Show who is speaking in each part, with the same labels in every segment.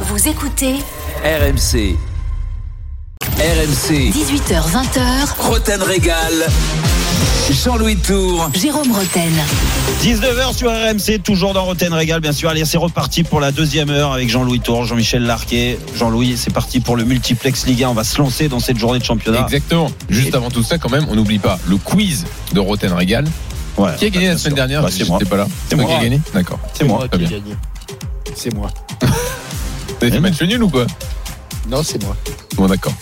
Speaker 1: Vous écoutez
Speaker 2: RMC. RMC.
Speaker 1: 18h20h.
Speaker 2: Roten Régal. Jean-Louis Tour.
Speaker 1: Jérôme Roten.
Speaker 3: 19h sur RMC, toujours dans Roten Régal, bien sûr. Allez, c'est reparti pour la deuxième heure avec Jean-Louis Tour, Jean-Michel Larquet. Jean-Louis, c'est parti pour le multiplex Ligue 1. On va se lancer dans cette journée de championnat.
Speaker 4: Exactement. Juste avant tout ça, quand même, on n'oublie pas le quiz de Roten Régal.
Speaker 3: Ouais,
Speaker 4: Qui a gagné la semaine
Speaker 3: sûr.
Speaker 4: dernière
Speaker 3: Bah, C'est moi.
Speaker 4: Pas là.
Speaker 3: C'est moi.
Speaker 4: qui a gagné D'accord.
Speaker 3: C'est moi.
Speaker 5: C'est moi.
Speaker 4: Vous avez fait match nul ou quoi
Speaker 5: Non, c'est moi.
Speaker 4: Bon, d'accord.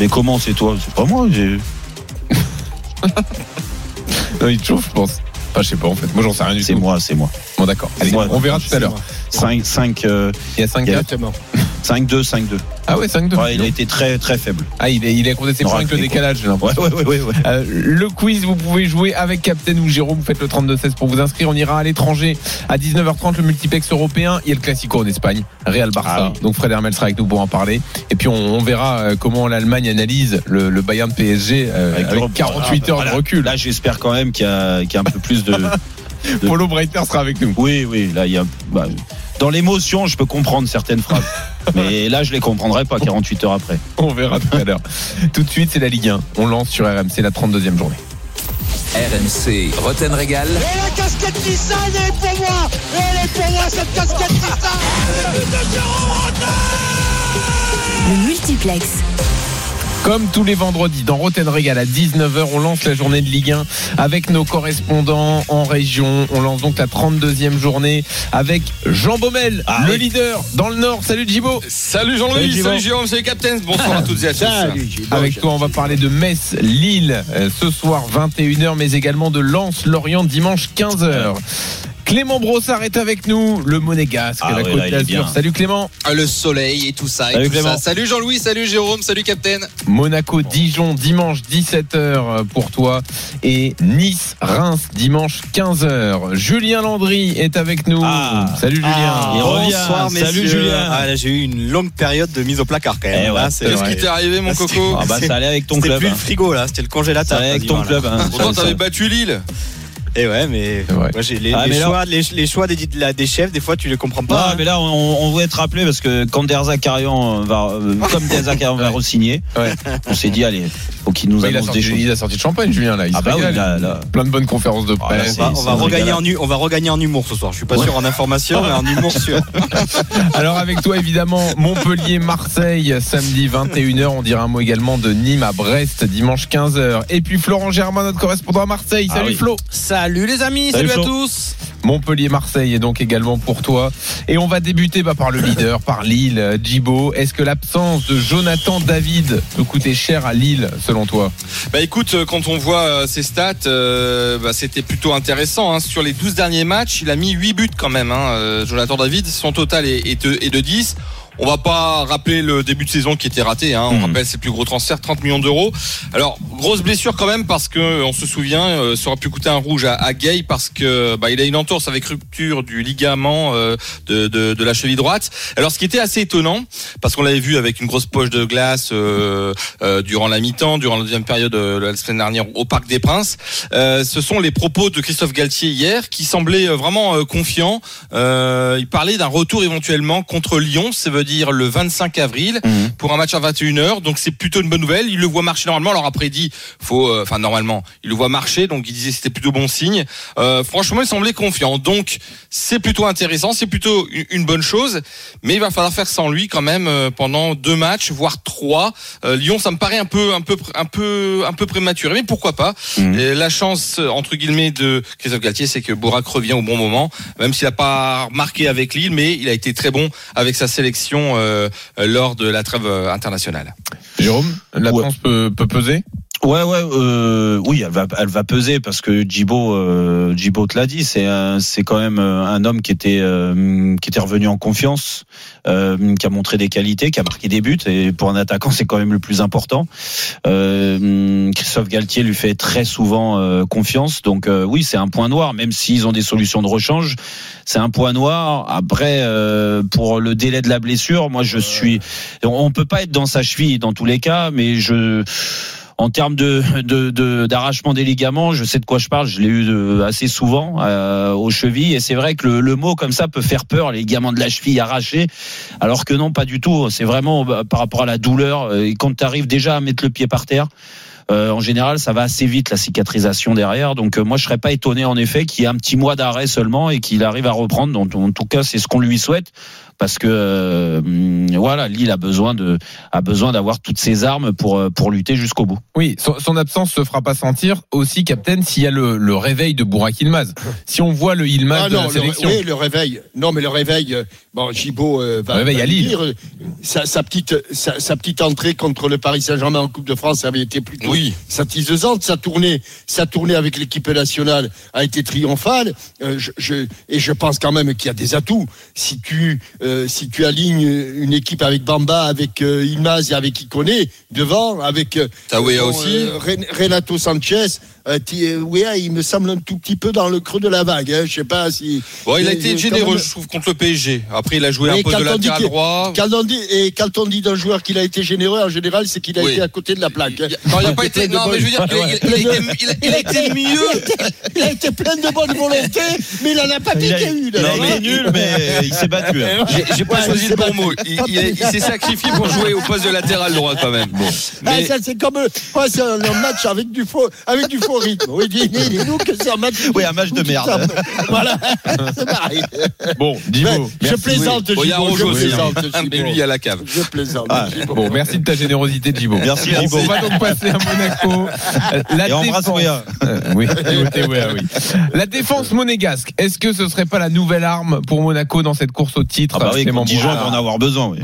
Speaker 3: Mais comment c'est toi? C'est pas moi. j'ai-
Speaker 4: Non, il te chauffe, je pense. Enfin, je sais pas en fait. Moi, j'en sais rien du tout.
Speaker 3: C'est moi, c'est moi.
Speaker 4: Bon, d'accord. Allez,
Speaker 3: moi.
Speaker 4: on verra tout à l'heure.
Speaker 5: moi.
Speaker 3: 5, 5, euh,
Speaker 4: Il y a 5
Speaker 3: Il y a-
Speaker 4: 4
Speaker 5: Exactement.
Speaker 3: 5-2, 5-2.
Speaker 4: Ah ouais, 5 2
Speaker 3: Ouais, il a été très, très faible.
Speaker 4: Ah, il est, il est compté ses
Speaker 3: Il
Speaker 4: points
Speaker 3: aura
Speaker 4: avec le décalage, j'ai l'impression.
Speaker 3: ouais, ouais, ouais. ouais.
Speaker 4: Euh, le quiz, vous pouvez jouer avec Captain ou Jérôme. Vous faites le 32-16 pour vous inscrire. On ira à l'étranger à 19h30, le multiplex européen. Il y a le Classico en Espagne, Real Barça.
Speaker 3: Ah oui.
Speaker 4: Donc Fred Hermel sera avec nous pour en parler. Et puis on, on verra euh, comment l'Allemagne analyse le, le Bayern PSG euh, avec,
Speaker 3: le repos.
Speaker 4: 48
Speaker 3: Ah,
Speaker 4: heures
Speaker 3: voilà.
Speaker 4: de recul.
Speaker 3: Là, j'espère quand même qu'il y, a qu'il y a un peu plus de.
Speaker 4: Polo Breiter sera avec nous.
Speaker 3: Oui, oui, là, il y a. bah, dans l'émotion, je peux comprendre certaines phrases. Mais là, je les comprendrai pas 48 heures après.
Speaker 4: On verra tout à l'heure. Tout de suite, c'est la Ligue 1. On lance sur RMC la 32e journée.
Speaker 2: RMC. Roten Régal.
Speaker 6: Et la casquette Nissan elle est pour moi Elle est pour moi cette casquette Nissan
Speaker 1: Le multiplex.
Speaker 4: Comme tous les vendredis, dans Roten Régal à 19h, on lance la journée de Ligue 1 avec nos correspondants en région. On lance donc la 32e journée avec Jean Baumel,
Speaker 3: Ah
Speaker 4: le
Speaker 3: oui.
Speaker 4: leader dans le Nord. Salut Djibo
Speaker 7: Salut
Speaker 3: Salut,
Speaker 7: Jean-Louis,
Speaker 3: Jérôme.
Speaker 7: salut Jérôme, salut Captain, bonsoir à toutes et à tous.
Speaker 5: Salut.
Speaker 4: Avec toi, on va parler de Metz, Lille euh, ce soir 21h, mais également de Lens, Lorient dimanche 15h. Clément Brossard est avec nous, le monégasque,
Speaker 3: Ah
Speaker 4: la
Speaker 3: ouais,
Speaker 4: Côte d'Azur.
Speaker 3: bien.
Speaker 4: Salut Clément.
Speaker 7: Ah, Le soleil et tout ça. et
Speaker 3: Salut
Speaker 7: tout
Speaker 3: Clément.
Speaker 7: ça. Salut Jean-Louis, salut Jérôme, salut Captain.
Speaker 4: Monaco, Dijon, dimanche 17h pour toi. Et Nice, Reims, dimanche 15h. Julien Landry est avec nous.
Speaker 3: Ah.
Speaker 4: Salut Julien.
Speaker 3: Il revient.
Speaker 8: Bonsoir,
Speaker 3: Salut,
Speaker 8: messieurs.
Speaker 3: Julien.
Speaker 8: Ah, là, j'ai eu une longue période de mise au placard quand même.
Speaker 3: Eh ouais,
Speaker 7: Qu'est-ce qui t'est arrivé mon
Speaker 8: c'était-
Speaker 7: coco
Speaker 3: Ah bah, ça allait avec ton
Speaker 8: C'était
Speaker 3: club.
Speaker 8: plus
Speaker 3: hein.
Speaker 8: le frigo là, c'était le
Speaker 3: Ça
Speaker 8: congélateur.
Speaker 3: allait avec ton club. hein.
Speaker 7: Pourtant
Speaker 3: Ça-
Speaker 7: t'avais
Speaker 3: ça-
Speaker 7: battu Lille.
Speaker 8: Et ouais, mais moi, les,
Speaker 3: Ah,
Speaker 8: les
Speaker 3: mais là-
Speaker 8: choix, les, les choix des, de la- des chefs, des fois tu les comprends pas.
Speaker 3: Ah,
Speaker 8: hein.
Speaker 3: mais là, on, on voulait te rappeler parce que quand Derza Carrion va, euh, comme Derza Carrion va re-signer,
Speaker 4: Ouais.
Speaker 3: on s'est dit, allez, faut qu'il nous
Speaker 4: Bah, il, a
Speaker 3: annonce
Speaker 4: sorti,
Speaker 3: des choses.
Speaker 4: il a sorti de champagne, Julien, là. Il
Speaker 3: Ah bah oui, là, là.
Speaker 4: Plein de bonnes conférences de
Speaker 3: Ah, là,
Speaker 4: presse.
Speaker 8: on va, on va
Speaker 3: c'est
Speaker 8: regagner en, on va regagner en humour ce soir. Je suis pas sûr en information, mais en humour sûr.
Speaker 4: Alors avec toi évidemment Montpellier, Marseille samedi 21h. On dira un mot également de Nîmes à Brest dimanche 15h. Et puis Florent Germain, notre correspondant à Marseille.
Speaker 3: Ah
Speaker 4: Salut
Speaker 3: oui.
Speaker 4: Flo.
Speaker 7: Salut les amis,
Speaker 3: Salut,
Speaker 7: salut, à tous.
Speaker 4: Montpellier, Marseille est donc également pour toi. Et on va débuter bah, par le leader, par Lille, Djibo. Est-ce que l'absence de Jonathan David peut coûter cher à Lille selon toi?
Speaker 7: Bah écoute, euh, quand on voit euh, ses stats, euh, bah, c'était plutôt intéressant. hein. Sur les 12 derniers matchs, il a mis 8 buts quand même. Hein. Jonathan David, son total est, est de, est de 10. On va pas rappeler le début de saison qui était raté. Hein. On
Speaker 3: Mhm.
Speaker 7: rappelle ses plus gros transferts, 30 millions d'euros. Alors grosse blessure quand même parce que on se souvient, euh, ça aurait pu coûter un rouge à, à Gay parce que bah, il a une entorse avec rupture du ligament euh, de, de, de la cheville droite. Alors ce qui était assez étonnant parce qu'on l'avait vu avec une grosse poche de glace euh, euh, durant la mi-temps, durant la deuxième période euh, la semaine dernière au Parc des Princes. Euh, ce sont les propos de Christophe Galtier hier qui semblait euh, vraiment euh, confiant. Euh, il parlait d'un retour éventuellement contre Lyon, ça veut dire le 25 avril
Speaker 3: Mhm.
Speaker 7: pour un match à 21h. Donc c'est plutôt une bonne nouvelle. Il le voit marcher normalement. Alors après il dit faut euh, enfin normalement, il le voit marcher donc il disait c'était plutôt bon signe. Euh, franchement, il semblait confiant. Donc c'est plutôt intéressant, c'est plutôt une, une bonne chose, mais il va falloir faire sans lui quand même euh, pendant deux matchs voire trois. Lyon ça me paraît un peu un peu un peu un peu prématuré, mais pourquoi pas
Speaker 3: Mhm.
Speaker 7: La chance entre guillemets de Christophe Galtier, c'est que Bourac revient au bon moment, même s'il n'a pas marqué avec Lille, mais il a été très bon avec sa sélection euh, euh, lors de la trêve euh, internationale.
Speaker 4: Jérôme, l'absence peut, peut peser?
Speaker 3: Ouais, ouais, euh, oui, elle va, elle va peser parce que Djibo, euh, Djibo te l'a dit, c'est c'est quand même euh, un homme qui était, euh, qui était revenu en confiance, euh, qui a montré des qualités, qui a marqué des buts et pour un attaquant c'est quand même le plus important. Euh, Christophe Galtier lui fait très souvent euh, confiance, donc euh, oui, c'est un point noir, même s'ils ont des solutions de rechange, c'est un point noir. Après, euh, pour le délai de la blessure, moi je suis, on, on peut pas être dans sa cheville dans tous les cas, mais je en termes de d'arrachement des ligaments, je sais de quoi je parle. Je l'ai eu de- assez souvent euh, aux chevilles, et c'est vrai que le, le mot comme ça peut faire peur, les ligaments de la cheville arrachés, alors que non, pas du tout. C'est vraiment bah, par rapport à la douleur. euh, Et quand tu arrives déjà à mettre le pied par terre. Euh, en général, ça va assez vite la cicatrisation derrière. Donc, euh, moi, je serais pas étonné en effet qu'il y ait un petit mois d'arrêt seulement et qu'il arrive à reprendre. Donc, en tout cas, c'est ce qu'on lui souhaite parce que euh, voilà, Lille a besoin de a besoin d'avoir toutes ses armes pour pour lutter jusqu'au bout.
Speaker 4: Oui, son, son absence se fera pas sentir aussi, Captain, s'il y a le, le réveil de Bourak Ilmaz. Si on voit le Ilmaz
Speaker 5: Ah
Speaker 4: de
Speaker 5: non,
Speaker 4: la
Speaker 5: le, oui, le réveil. Non, mais le réveil. Bon, Gibaud euh, va,
Speaker 4: Le réveil
Speaker 5: va
Speaker 4: à
Speaker 5: le
Speaker 4: Lille.
Speaker 5: dire. Sa, sa petite, sa, sa petite entrée contre le Paris Saint-Germain en Coupe de France avait été plutôt
Speaker 9: Oui.
Speaker 5: satisfaisante. Sa tournée, sa tournée avec l'équipe nationale a été triomphale. Euh, je, je- et je pense quand même qu'il y a des atouts. Si tu, euh, si tu alignes une équipe avec Bamba, avec euh, Ilmaz et avec Ikoné devant, avec
Speaker 9: aussi.
Speaker 5: Renato Sanchez. Euh, euh, oui, il me semble un tout petit peu dans le creux de la vague. Hein. Je sais pas si.
Speaker 9: Bon, il a
Speaker 5: Mais,
Speaker 9: été généreux,
Speaker 5: même-
Speaker 9: je trouve, contre le PSG. Après, il a joué
Speaker 5: Mais
Speaker 9: un poste de latéral droit.
Speaker 5: Quand on dit, et quand on dit d'un joueur qu'il a été généreux, en général, c'est qu'il a
Speaker 9: Oui.
Speaker 5: été à côté de la plaque. hein.
Speaker 9: Non, il a pas
Speaker 5: Il
Speaker 9: été. Non, mais je veux dire,
Speaker 5: bonne-
Speaker 9: il a- il il été- il a- il a été mieux.
Speaker 5: Il a été plein de bonne volonté, mais il en a pas
Speaker 3: Il
Speaker 5: piqué une.
Speaker 3: il a
Speaker 5: hein.
Speaker 3: été nul, mais il s'est battu. hein.
Speaker 9: J'ai pas
Speaker 5: Ouais,
Speaker 9: choisi
Speaker 5: il
Speaker 9: le bon mot. Il, il il s'est sacrifié pour jouer au poste de latéral droit quand même. Bon.
Speaker 5: Ah,
Speaker 9: Mais
Speaker 5: ça, c'est comme, ouais, c'est un, un match avec du faux, avec du faux rythme. Oui, dis- dis-nous que c'est un match.
Speaker 3: Oui, un match de merde.
Speaker 5: Voilà, c'est pareil.
Speaker 4: Bon,
Speaker 5: Mais
Speaker 4: Divo.
Speaker 5: je plaisante,
Speaker 9: bon, il y a
Speaker 5: Gibaud,
Speaker 9: Rojo
Speaker 5: je
Speaker 9: aussi. hein.
Speaker 5: plaisante,
Speaker 9: Mais
Speaker 5: Gibaud.
Speaker 9: lui, il a la cave.
Speaker 5: Je plaisante.
Speaker 3: Ah.
Speaker 4: Bon, merci de ta générosité, Divo.
Speaker 3: Merci, Divo.
Speaker 4: On va donc passer à Monaco. La
Speaker 3: Et embrasse
Speaker 4: défense-. Euh, oui, oui. La défense monégasque, est-ce que ce serait pas la nouvelle arme pour Monaco dans cette course au titre
Speaker 3: Ah bah oui, Dijon va en avoir besoin. oui.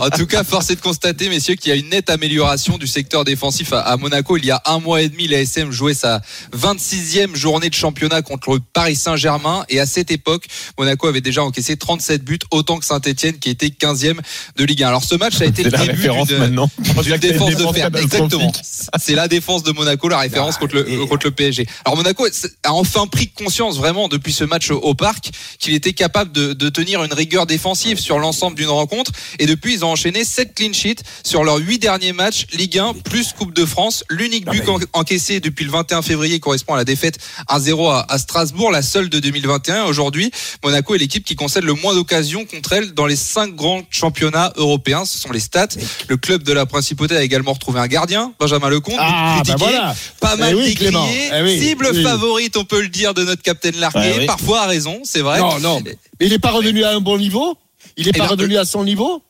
Speaker 7: En tout cas, force est de constater, messieurs, qu'il y a une nette amélioration du secteur défensif à, à Monaco. Il y a un mois et demi, l'ASM jouait sa 26e journée de championnat contre le Paris Saint-Germain. Et à cette époque, Monaco avait déjà encaissé 37 buts, autant que Saint-Etienne, qui était 15e de Ligue 1. Alors ce match a été le
Speaker 4: la
Speaker 7: début d'une défense de fer. Exactement. C'est la défense de Monaco, la référence contre le, contre le PSG. Alors Monaco a enfin pris conscience vraiment depuis ce match au, parc qu'il était capable de, de tenir une rigueur défensive sur l'ensemble d'une rencontre. Et depuis, ils ont enchaîné 7 clean sheets sur leurs 8 derniers matchs Ligue 1 plus Coupe de France. L'unique but en- encaissé depuis le 21 février correspond à la défaite 1-0 à, à Strasbourg, la seule de 2021. Aujourd'hui, Monaco est l'équipe qui concède le moins d'occasions contre elle dans les 5 grands championnats européens. Ce sont les stats. Le club de la Principauté a également retrouvé un gardien, Benjamin Lecomte,
Speaker 5: Ah, bah
Speaker 7: critiqué,
Speaker 5: voilà.
Speaker 7: pas mal
Speaker 5: Eh oui,
Speaker 7: décrié,
Speaker 5: Clément. Eh oui,
Speaker 7: cible
Speaker 5: oui.
Speaker 7: favorite, on peut le dire, de notre capitaine Larquet,
Speaker 3: oui.
Speaker 7: parfois à raison, c'est vrai.
Speaker 5: Non, non. Mais il n'est pas revenu à un bon niveau? Il n'est
Speaker 7: Eh
Speaker 5: pas revenu à son niveau?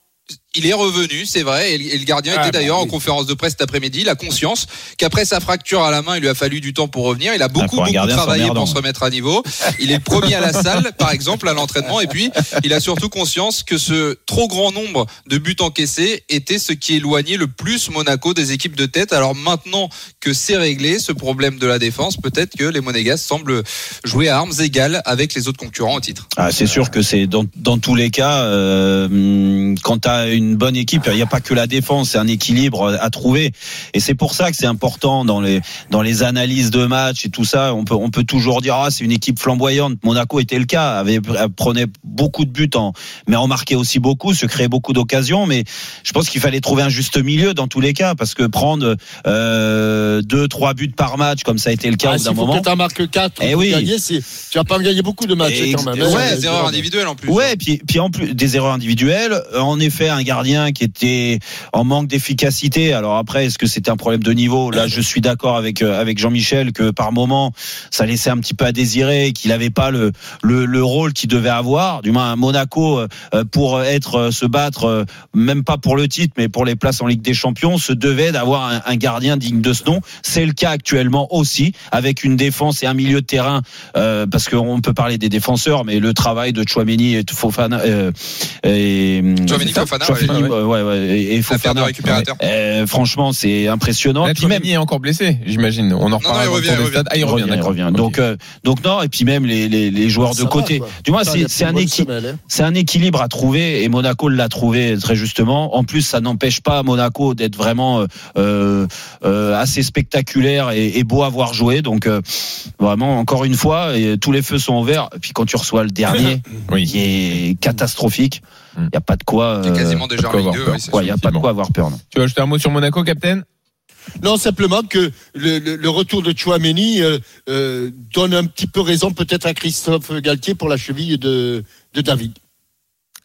Speaker 7: Il est revenu, c'est vrai, et le gardien
Speaker 5: Ah,
Speaker 7: était
Speaker 5: bah
Speaker 7: d'ailleurs en conférence de presse cet après-midi. Il a conscience qu'après sa fracture à la main, il lui a fallu du temps pour revenir. Il a beaucoup,
Speaker 3: un
Speaker 7: beaucoup
Speaker 3: c'est
Speaker 7: travaillé pour se remettre à niveau. Il est le premier à la salle, par exemple, à l'entraînement. Et puis, il a surtout conscience que ce trop grand nombre de buts encaissés était ce qui éloignait le plus Monaco des équipes de tête. Alors maintenant que c'est réglé, ce problème de la défense, peut-être que les Monégasques semblent jouer à armes égales avec les autres concurrents au titre.
Speaker 3: Ah, c'est sûr que c'est dans, dans tous les cas, euh, hum, quand tu as une bonne équipe, il n'y a pas que la défense, c'est un équilibre à trouver. Et c'est pour ça que c'est important dans les, dans les analyses de match et tout ça. On peut, on peut toujours dire, ah, c'est une équipe flamboyante. Monaco était le cas, avait, prenait beaucoup de buts, en, mais en marquait aussi beaucoup, se créait beaucoup d'occasions. Mais je pense qu'il fallait trouver un juste milieu dans tous les cas, parce que prendre euh, deux, trois buts par match, comme ça a été le cas
Speaker 5: Ah,
Speaker 3: au bout
Speaker 5: S'il
Speaker 3: d'un moment.
Speaker 5: que tu en marques 4
Speaker 3: Eh
Speaker 5: pour
Speaker 3: oui.
Speaker 5: gagner, tu vas pas gagner beaucoup de matchs
Speaker 3: Et-
Speaker 5: quand même.
Speaker 3: ouais,
Speaker 5: hein.
Speaker 7: Ouais, des erreurs individuelles en plus.
Speaker 3: Ouais, puis, puis en plus des erreurs individuelles. En effet, un gardien qui était en manque d'efficacité. Alors après, est-ce que c'était un problème de niveau? Là, je suis d'accord avec euh, avec Jean-Michel que par moment, ça laissait un petit peu à désirer, qu'il n'avait pas le, le le rôle qu'il devait avoir. Du moins, à Monaco euh, euh, pour être se battre, même pas pour le titre, mais pour les places en Ligue des Champions, se devait d'avoir un, un gardien digne de ce nom. C'est le cas actuellement aussi, avec une défense et un milieu de terrain, euh, parce qu'on peut parler des défenseurs, mais le travail de Chouameni et Fofana euh, et
Speaker 7: Tchouaméni, Fofana,
Speaker 3: Chouameni,
Speaker 4: ouais.
Speaker 3: ouais, ouais, ouais, et, et
Speaker 7: L'affaire de
Speaker 3: Fofana.
Speaker 7: récupérateur.
Speaker 3: Euh, franchement, c'est impressionnant.
Speaker 4: Là,
Speaker 3: Puis même,
Speaker 4: Tchouaméni est encore blessé, j'imagine. On en reparlera
Speaker 7: il revient, il.
Speaker 4: Ah, il
Speaker 3: il
Speaker 4: revient,
Speaker 3: il. Donc, euh, donc non, et puis même les, les, les joueurs
Speaker 5: Ça
Speaker 3: de côté. Du moins,
Speaker 5: il
Speaker 3: c'est un
Speaker 5: hein.
Speaker 3: Un équilibre à trouver et Monaco l'a trouvé très justement. En plus, ça n'empêche pas Monaco d'être vraiment euh, euh, assez spectaculaire et, et beau à voir jouer. Donc euh, vraiment, encore une fois, et tous les feux sont ouverts. Et puis quand tu reçois le dernier,
Speaker 4: Oui.
Speaker 3: qui est catastrophique. Il n'y a pas de quoi.
Speaker 8: Qui est
Speaker 3: euh,
Speaker 8: quasiment déjà en
Speaker 4: quoi
Speaker 8: Ligue
Speaker 4: avoir
Speaker 8: 2.
Speaker 4: peur.
Speaker 8: oui, c'est
Speaker 3: ouais, il
Speaker 8: sûr.
Speaker 3: n'y a pas de quoi avoir peur. Non.
Speaker 4: Tu veux ajouter un mot sur Monaco, Captain?
Speaker 5: Non, simplement que le, le- le retour de Chouameni euh, euh, donne un petit peu raison peut-être à Christophe Galtier pour la cheville de, de David.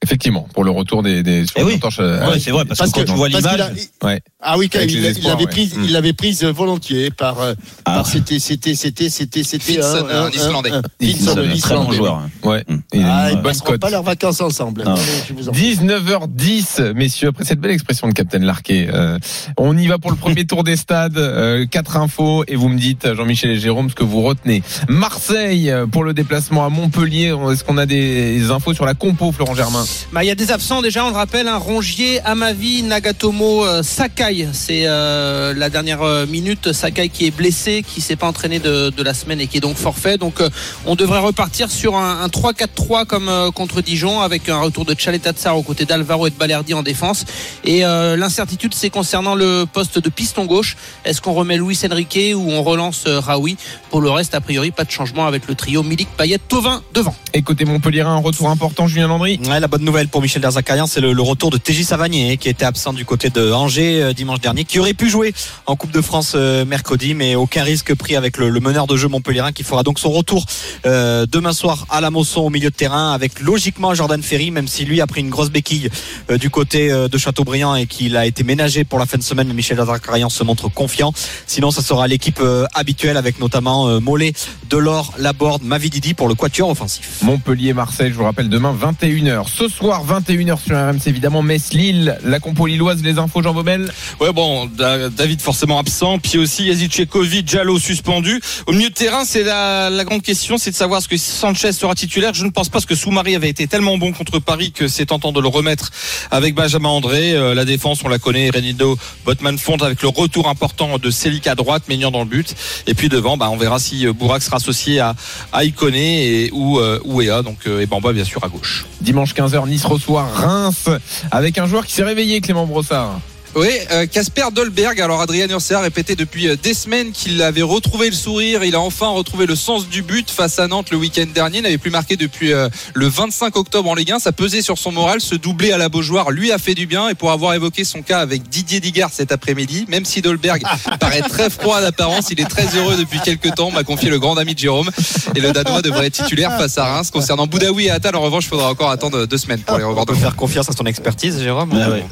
Speaker 4: Effectivement, pour le retour des, des
Speaker 3: Eh oui.
Speaker 4: euh,
Speaker 3: Ouais, c'est vrai parce,
Speaker 5: Parce
Speaker 3: que quand
Speaker 5: que-
Speaker 3: tu vois l'image,
Speaker 5: a-
Speaker 4: Ouais.
Speaker 5: Ah oui, quand il l'avait
Speaker 4: ouais.
Speaker 5: prise,
Speaker 4: Mm.
Speaker 5: il l'avait prise volontiers par. euh,
Speaker 3: Ah.
Speaker 5: par- c'était, c'était, c'était, c'était, c'était
Speaker 8: un Islandais.
Speaker 5: un-
Speaker 3: Vinson,
Speaker 5: Vinson,
Speaker 3: un très bon joueur. hein.
Speaker 4: Ouais.
Speaker 3: Mm.
Speaker 5: Ah, ils
Speaker 4: cote.
Speaker 5: pas leurs vacances ensemble.
Speaker 3: Non.
Speaker 5: Allez, je vous en prie.
Speaker 4: 19h10, messieurs, après cette belle expression de Captain Larquet, euh, on y va pour le premier tour des stades. euh, quatre infos et vous me dites, Jean-Michel et Jérôme, ce que vous retenez. Marseille euh, pour le déplacement à Montpellier. Est-ce qu'on a des infos sur la compo, Florent Germain?
Speaker 10: Bah, il y a des absents déjà, on le rappelle, hein, Rongier, Amavi, Nagatomo, euh, Sakai. C'est euh, la dernière euh, minute. Sakai qui est blessé, qui s'est pas entraîné de, de la semaine et qui est donc forfait. Donc euh, on devrait repartir sur un, un 3-4-3 comme euh, contre Dijon avec un retour de Tchaletatsar aux côtés d'Alvaro et de Balerdi en défense. Et euh, l'incertitude c'est concernant le poste de piston gauche. Est-ce qu'on remet Luis Enrique ou on relance euh, Raoui? Pour le reste, a priori, pas de changement avec le trio Milik, Payet, Tovin devant.
Speaker 4: Et côté Montpellier, un retour important, Julien Landry
Speaker 11: Ouais, la bonne nouvelle pour Michel Derzakarian, c'est le, retour de TJ Savanier, hein, qui était absent du côté de Angers euh, dimanche dernier, qui aurait pu jouer en Coupe de France euh, mercredi, mais aucun risque pris avec le, meneur de jeu montpellierin qui fera donc son retour euh, demain soir à la Mosson au milieu de terrain, avec logiquement Jordan Ferry, même si lui a pris une grosse béquille du côté de Châteaubriand et qu'il a été ménagé pour la fin de semaine. Mais Michel Derzakarian se montre confiant. Sinon, ça sera l'équipe habituelle avec notamment Mollet, Delors, Laborde, Mavididi pour le quatuor offensif.
Speaker 4: Montpellier-Marseille, je vous rappelle, demain 21h. Ce soir, 21h sur RMC, évidemment, Metz-Lille, la compo lilloise, les infos, Jean Baumel
Speaker 7: Ouais, bon, Da- David forcément absent, puis aussi Yazidchekovic, Jallo suspendu. Au milieu de terrain, c'est la, la grande question, c'est de savoir ce que Sanchez sera titulaire. Je ne pense pas parce que Soumari avait été tellement bon contre Paris que c'est tentant de le remettre avec Benjamin André. Euh, la défense, on la connaît, Renido, Botman Font avec le retour important de Célic à droite, Maignan dans le but. Et puis devant, bah, on verra si euh, Bourak sera associé à, à Iconé et, ou, euh, ou Ea, donc, euh, et Bamba bien sûr à gauche.
Speaker 4: Dimanche 15h, Nice reçoit Reims, avec un joueur qui s'est réveillé, Clément Brossard.
Speaker 8: Oui, euh, Casper Dolberg. Alors Adrien Urser a répété depuis euh, des semaines qu'il avait retrouvé le sourire. Il a enfin retrouvé le sens du but face à Nantes le week-end dernier. Il n'avait plus marqué depuis euh, le 25 octobre en Ligue 1. Ça pesait sur son moral. Ce doublé à la Beaujoire lui a fait du bien. Et pour avoir évoqué son cas avec Didier Digard cet après-midi, même si Dolberg paraît très froid d'apparence, il est très heureux depuis quelques temps. M'a confié le grand ami de Jérôme. Et le Danois devrait être titulaire face à Reims. Concernant Boudaoui et Attal, en revanche, il faudra encore attendre deux semaines pour les revoir
Speaker 11: On peut faire confiance à son expertise, Jérôme.
Speaker 3: Ah ouais.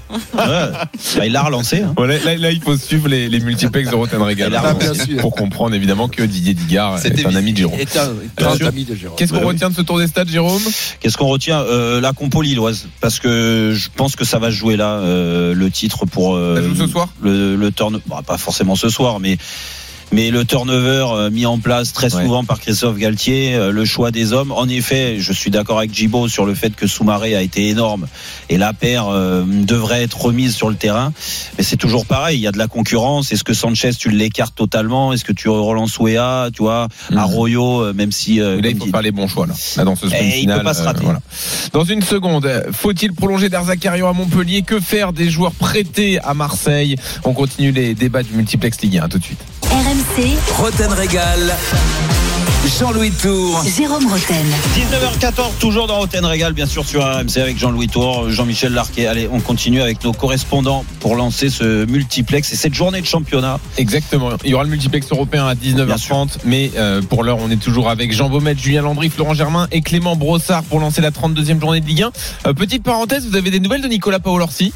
Speaker 3: Ouais. Bah, il l'a relancé. hein.
Speaker 4: Bon, là, il faut suivre les, les multiplex de Rotten Regal.
Speaker 3: Il a
Speaker 4: Pour- comprendre évidemment que Didier Digard est un ami de Jérôme.
Speaker 5: est un grand ami de Jérôme.
Speaker 4: Qu'est-ce qu'on
Speaker 3: Bah
Speaker 4: retient de ce tour des stades, Jérôme?
Speaker 3: Qu'est-ce qu'on retient Euh, La compo lilloise, parce que je pense que ça va jouer là, euh, le titre pour euh,
Speaker 4: Ça joue ce soir?
Speaker 3: le, le turn, bon, pas forcément ce soir, mais mais le turnover euh, mis en place très
Speaker 4: Ouais.
Speaker 3: souvent par Christophe Galtier, euh, le choix des hommes. En effet, je suis d'accord avec Gibo sur le fait que Soumaré a été énorme et la paire euh, devrait être remise sur le terrain. Mais c'est toujours pareil, il y a de la concurrence. Est-ce que Sanchez tu l'écartes totalement? Est-ce que tu relances Ouéa, tu vois,
Speaker 4: Mhm.
Speaker 3: Arroyo, euh, même si euh,
Speaker 4: Là, il faut
Speaker 3: dit-
Speaker 4: faire les bons choix là, Là, dans ce sprint
Speaker 3: Et il
Speaker 4: final.
Speaker 3: peut pas se rater.
Speaker 4: Dans une seconde, faut-il prolonger Derzakarian à Montpellier? Que faire des joueurs prêtés à Marseille? On continue les débats du multiplex Ligue 1 tout de suite.
Speaker 2: Roten Régal. Jean-Louis Tour.
Speaker 1: Jérôme Roten.
Speaker 3: 19h14, toujours dans Roten Régal, bien sûr sur RMC avec Jean-Louis Tour, Jean-Michel Larquet. Allez, on continue avec nos correspondants pour lancer ce multiplex et cette journée de championnat.
Speaker 4: Exactement. Il y aura le multiplex européen à
Speaker 3: Bien
Speaker 4: 19h30, mais euh, pour l'heure, on est toujours avec Jean Baumette, Julien Landry, Florent Germain et Clément Brossard pour lancer la 32e journée de Ligue 1. Euh, petite parenthèse, vous avez des nouvelles de Nicolas Paolorsi?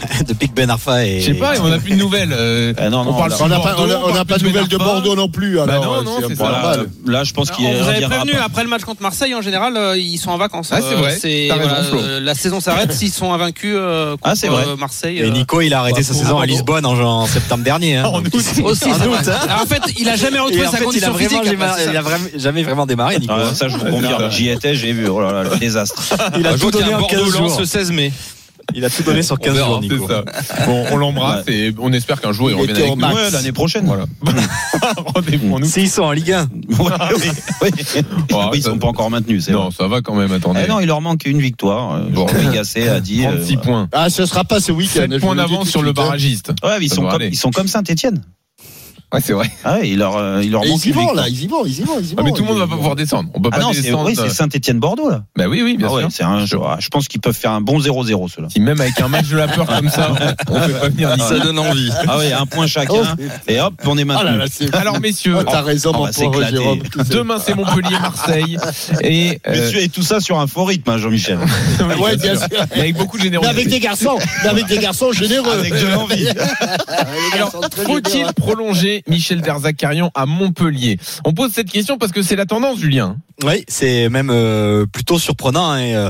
Speaker 11: de Big Ben Arfa et.
Speaker 4: Je sais pas, on n'a plus de nouvelles. euh,
Speaker 3: Ah non, non,
Speaker 4: on
Speaker 5: n'a pas,
Speaker 4: Bordeaux,
Speaker 5: on a- on n'a
Speaker 4: parle
Speaker 5: pas de
Speaker 4: plus
Speaker 5: nouvelles de. Bordeaux non plus.
Speaker 4: Bah
Speaker 5: Alors,
Speaker 4: non,
Speaker 5: euh,
Speaker 4: non,
Speaker 5: c'est un
Speaker 4: c'est
Speaker 5: peu
Speaker 4: ça.
Speaker 3: Voilà,
Speaker 5: normal.
Speaker 3: là, je pense qu'il
Speaker 10: on vous
Speaker 3: reviendra
Speaker 10: prévenu
Speaker 3: pas.
Speaker 10: après le match contre Marseille en général euh, ils sont en vacances.
Speaker 4: Ah, c'est
Speaker 10: Euh,
Speaker 4: vrai. raison,
Speaker 10: euh, la saison s'arrête s'ils sont invaincus euh, contre
Speaker 3: Ah, c'est vrai.
Speaker 10: euh, Marseille.
Speaker 11: Et
Speaker 10: euh,
Speaker 11: Nico, il a arrêté
Speaker 10: bah,
Speaker 11: sa saison à. Lisbonne en, en septembre dernier. hein.
Speaker 4: En août.
Speaker 10: aussi.
Speaker 11: en août, hein.
Speaker 10: En fait, il a jamais retrouvé sa
Speaker 11: fait, il a
Speaker 10: condition physique.
Speaker 11: il a vraiment- jamais vraiment démarré, Nico.
Speaker 3: Ah, ça, je vous confirme. J'y étais, j'ai vu. Oh là là, le désastre.
Speaker 11: Il a tout donné en 15
Speaker 7: Bordeaux-Lens
Speaker 11: jours.
Speaker 7: le 16 mai.
Speaker 11: Il a tout donné sur 15
Speaker 7: verra,
Speaker 11: jours,
Speaker 4: C'est
Speaker 11: Nico.
Speaker 4: ça. Bon, on l'embrasse et on espère qu'un jour il,
Speaker 5: Il
Speaker 4: revienne avec nous.
Speaker 3: Ouais, l'année prochaine.
Speaker 4: Voilà. Rendez-vous.
Speaker 11: S'ils sont en Ligue 1.
Speaker 3: Ouais, oui, oui.
Speaker 4: Oh,
Speaker 3: ils sont pas encore maintenus,
Speaker 4: Non,
Speaker 3: vrai.
Speaker 4: ça va quand même, attendez.
Speaker 3: Eh non, il leur manque une victoire. Euh,
Speaker 4: Bon.
Speaker 3: Gasset a dit. euh,
Speaker 4: 36 points.
Speaker 5: Ah, ce sera pas ce week-end.
Speaker 4: 7
Speaker 5: je
Speaker 4: points d'avance sur le
Speaker 5: hein.
Speaker 4: barragiste.
Speaker 3: Ouais, ils sont comme, ils sont comme Saint-Etienne.
Speaker 4: Ouais, c'est vrai.
Speaker 3: Ah ouais, il leur, euh, il leur
Speaker 5: Et
Speaker 3: manque
Speaker 5: ils y vont, là, ils y vont, ils y vont, ils y vont.
Speaker 4: Ah, mais tout le monde va pas pouvoir descendre. On peut
Speaker 3: Ah
Speaker 4: pas
Speaker 3: non, c'est
Speaker 4: descendre.
Speaker 3: oui, c'est Saint-Etienne-Bordeaux, là.
Speaker 4: Bah oui, oui, bien
Speaker 3: Ah ouais,
Speaker 4: sûr.
Speaker 3: c'est un jeu. ah, Je pense qu'ils peuvent faire un bon 0-0, ceux-là.
Speaker 4: Si même avec un match de la peur comme ça, on peut pas venir d'ici.
Speaker 7: Ça donne envie.
Speaker 3: Ah ouais, un point chacun. Et hop, on est
Speaker 5: Ah là
Speaker 3: maintenu.
Speaker 5: là, c'est.
Speaker 4: Alors messieurs,
Speaker 5: Oh, T'as raison,
Speaker 3: on
Speaker 5: mon
Speaker 3: va
Speaker 5: pauvre
Speaker 3: s'éclater.
Speaker 5: Jérôme.
Speaker 4: demain c'est Montpellier-Marseille et euh,
Speaker 3: Messieurs, et tout ça sur un faux rythme, hein, Jean-Michel.
Speaker 4: oui,
Speaker 5: Ouais,
Speaker 4: bien sûr. Mais avec beaucoup de
Speaker 5: Mais
Speaker 4: générosité.
Speaker 5: avec des garçons, mais avec des garçons généreux.
Speaker 3: Avec de l'envie.
Speaker 4: Alors, faut-il
Speaker 5: généreux.
Speaker 4: Michel Derzakarian à Montpellier On pose cette question parce que c'est la tendance, Julien.
Speaker 11: Oui, c'est même euh, plutôt surprenant. hein, et, euh,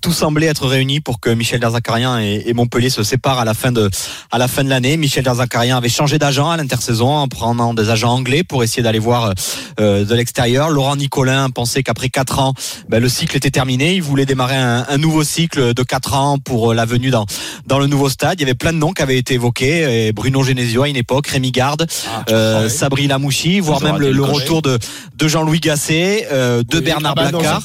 Speaker 11: tout semblait être réuni pour que Michel Derzakarian et, et Montpellier se séparent à la fin de à la fin de l'année. Michel Derzakarian avait changé d'agent à l'intersaison en prenant des agents anglais pour essayer d'aller voir euh, de l'extérieur. Laurent Nicolin pensait qu'après quatre ans, ben, le cycle était terminé. Il voulait démarrer un, un nouveau cycle de quatre ans pour euh, la venue dans dans le nouveau stade. Il y avait plein de noms qui avaient été évoqués. Et Bruno Genesio à une époque, Rémi Garde, euh, Sabri Lamouchi, voire même le, retour de de Jean-Louis Gasset, euh, de
Speaker 5: Oui,
Speaker 11: Bernard
Speaker 5: ah bah
Speaker 11: Blacard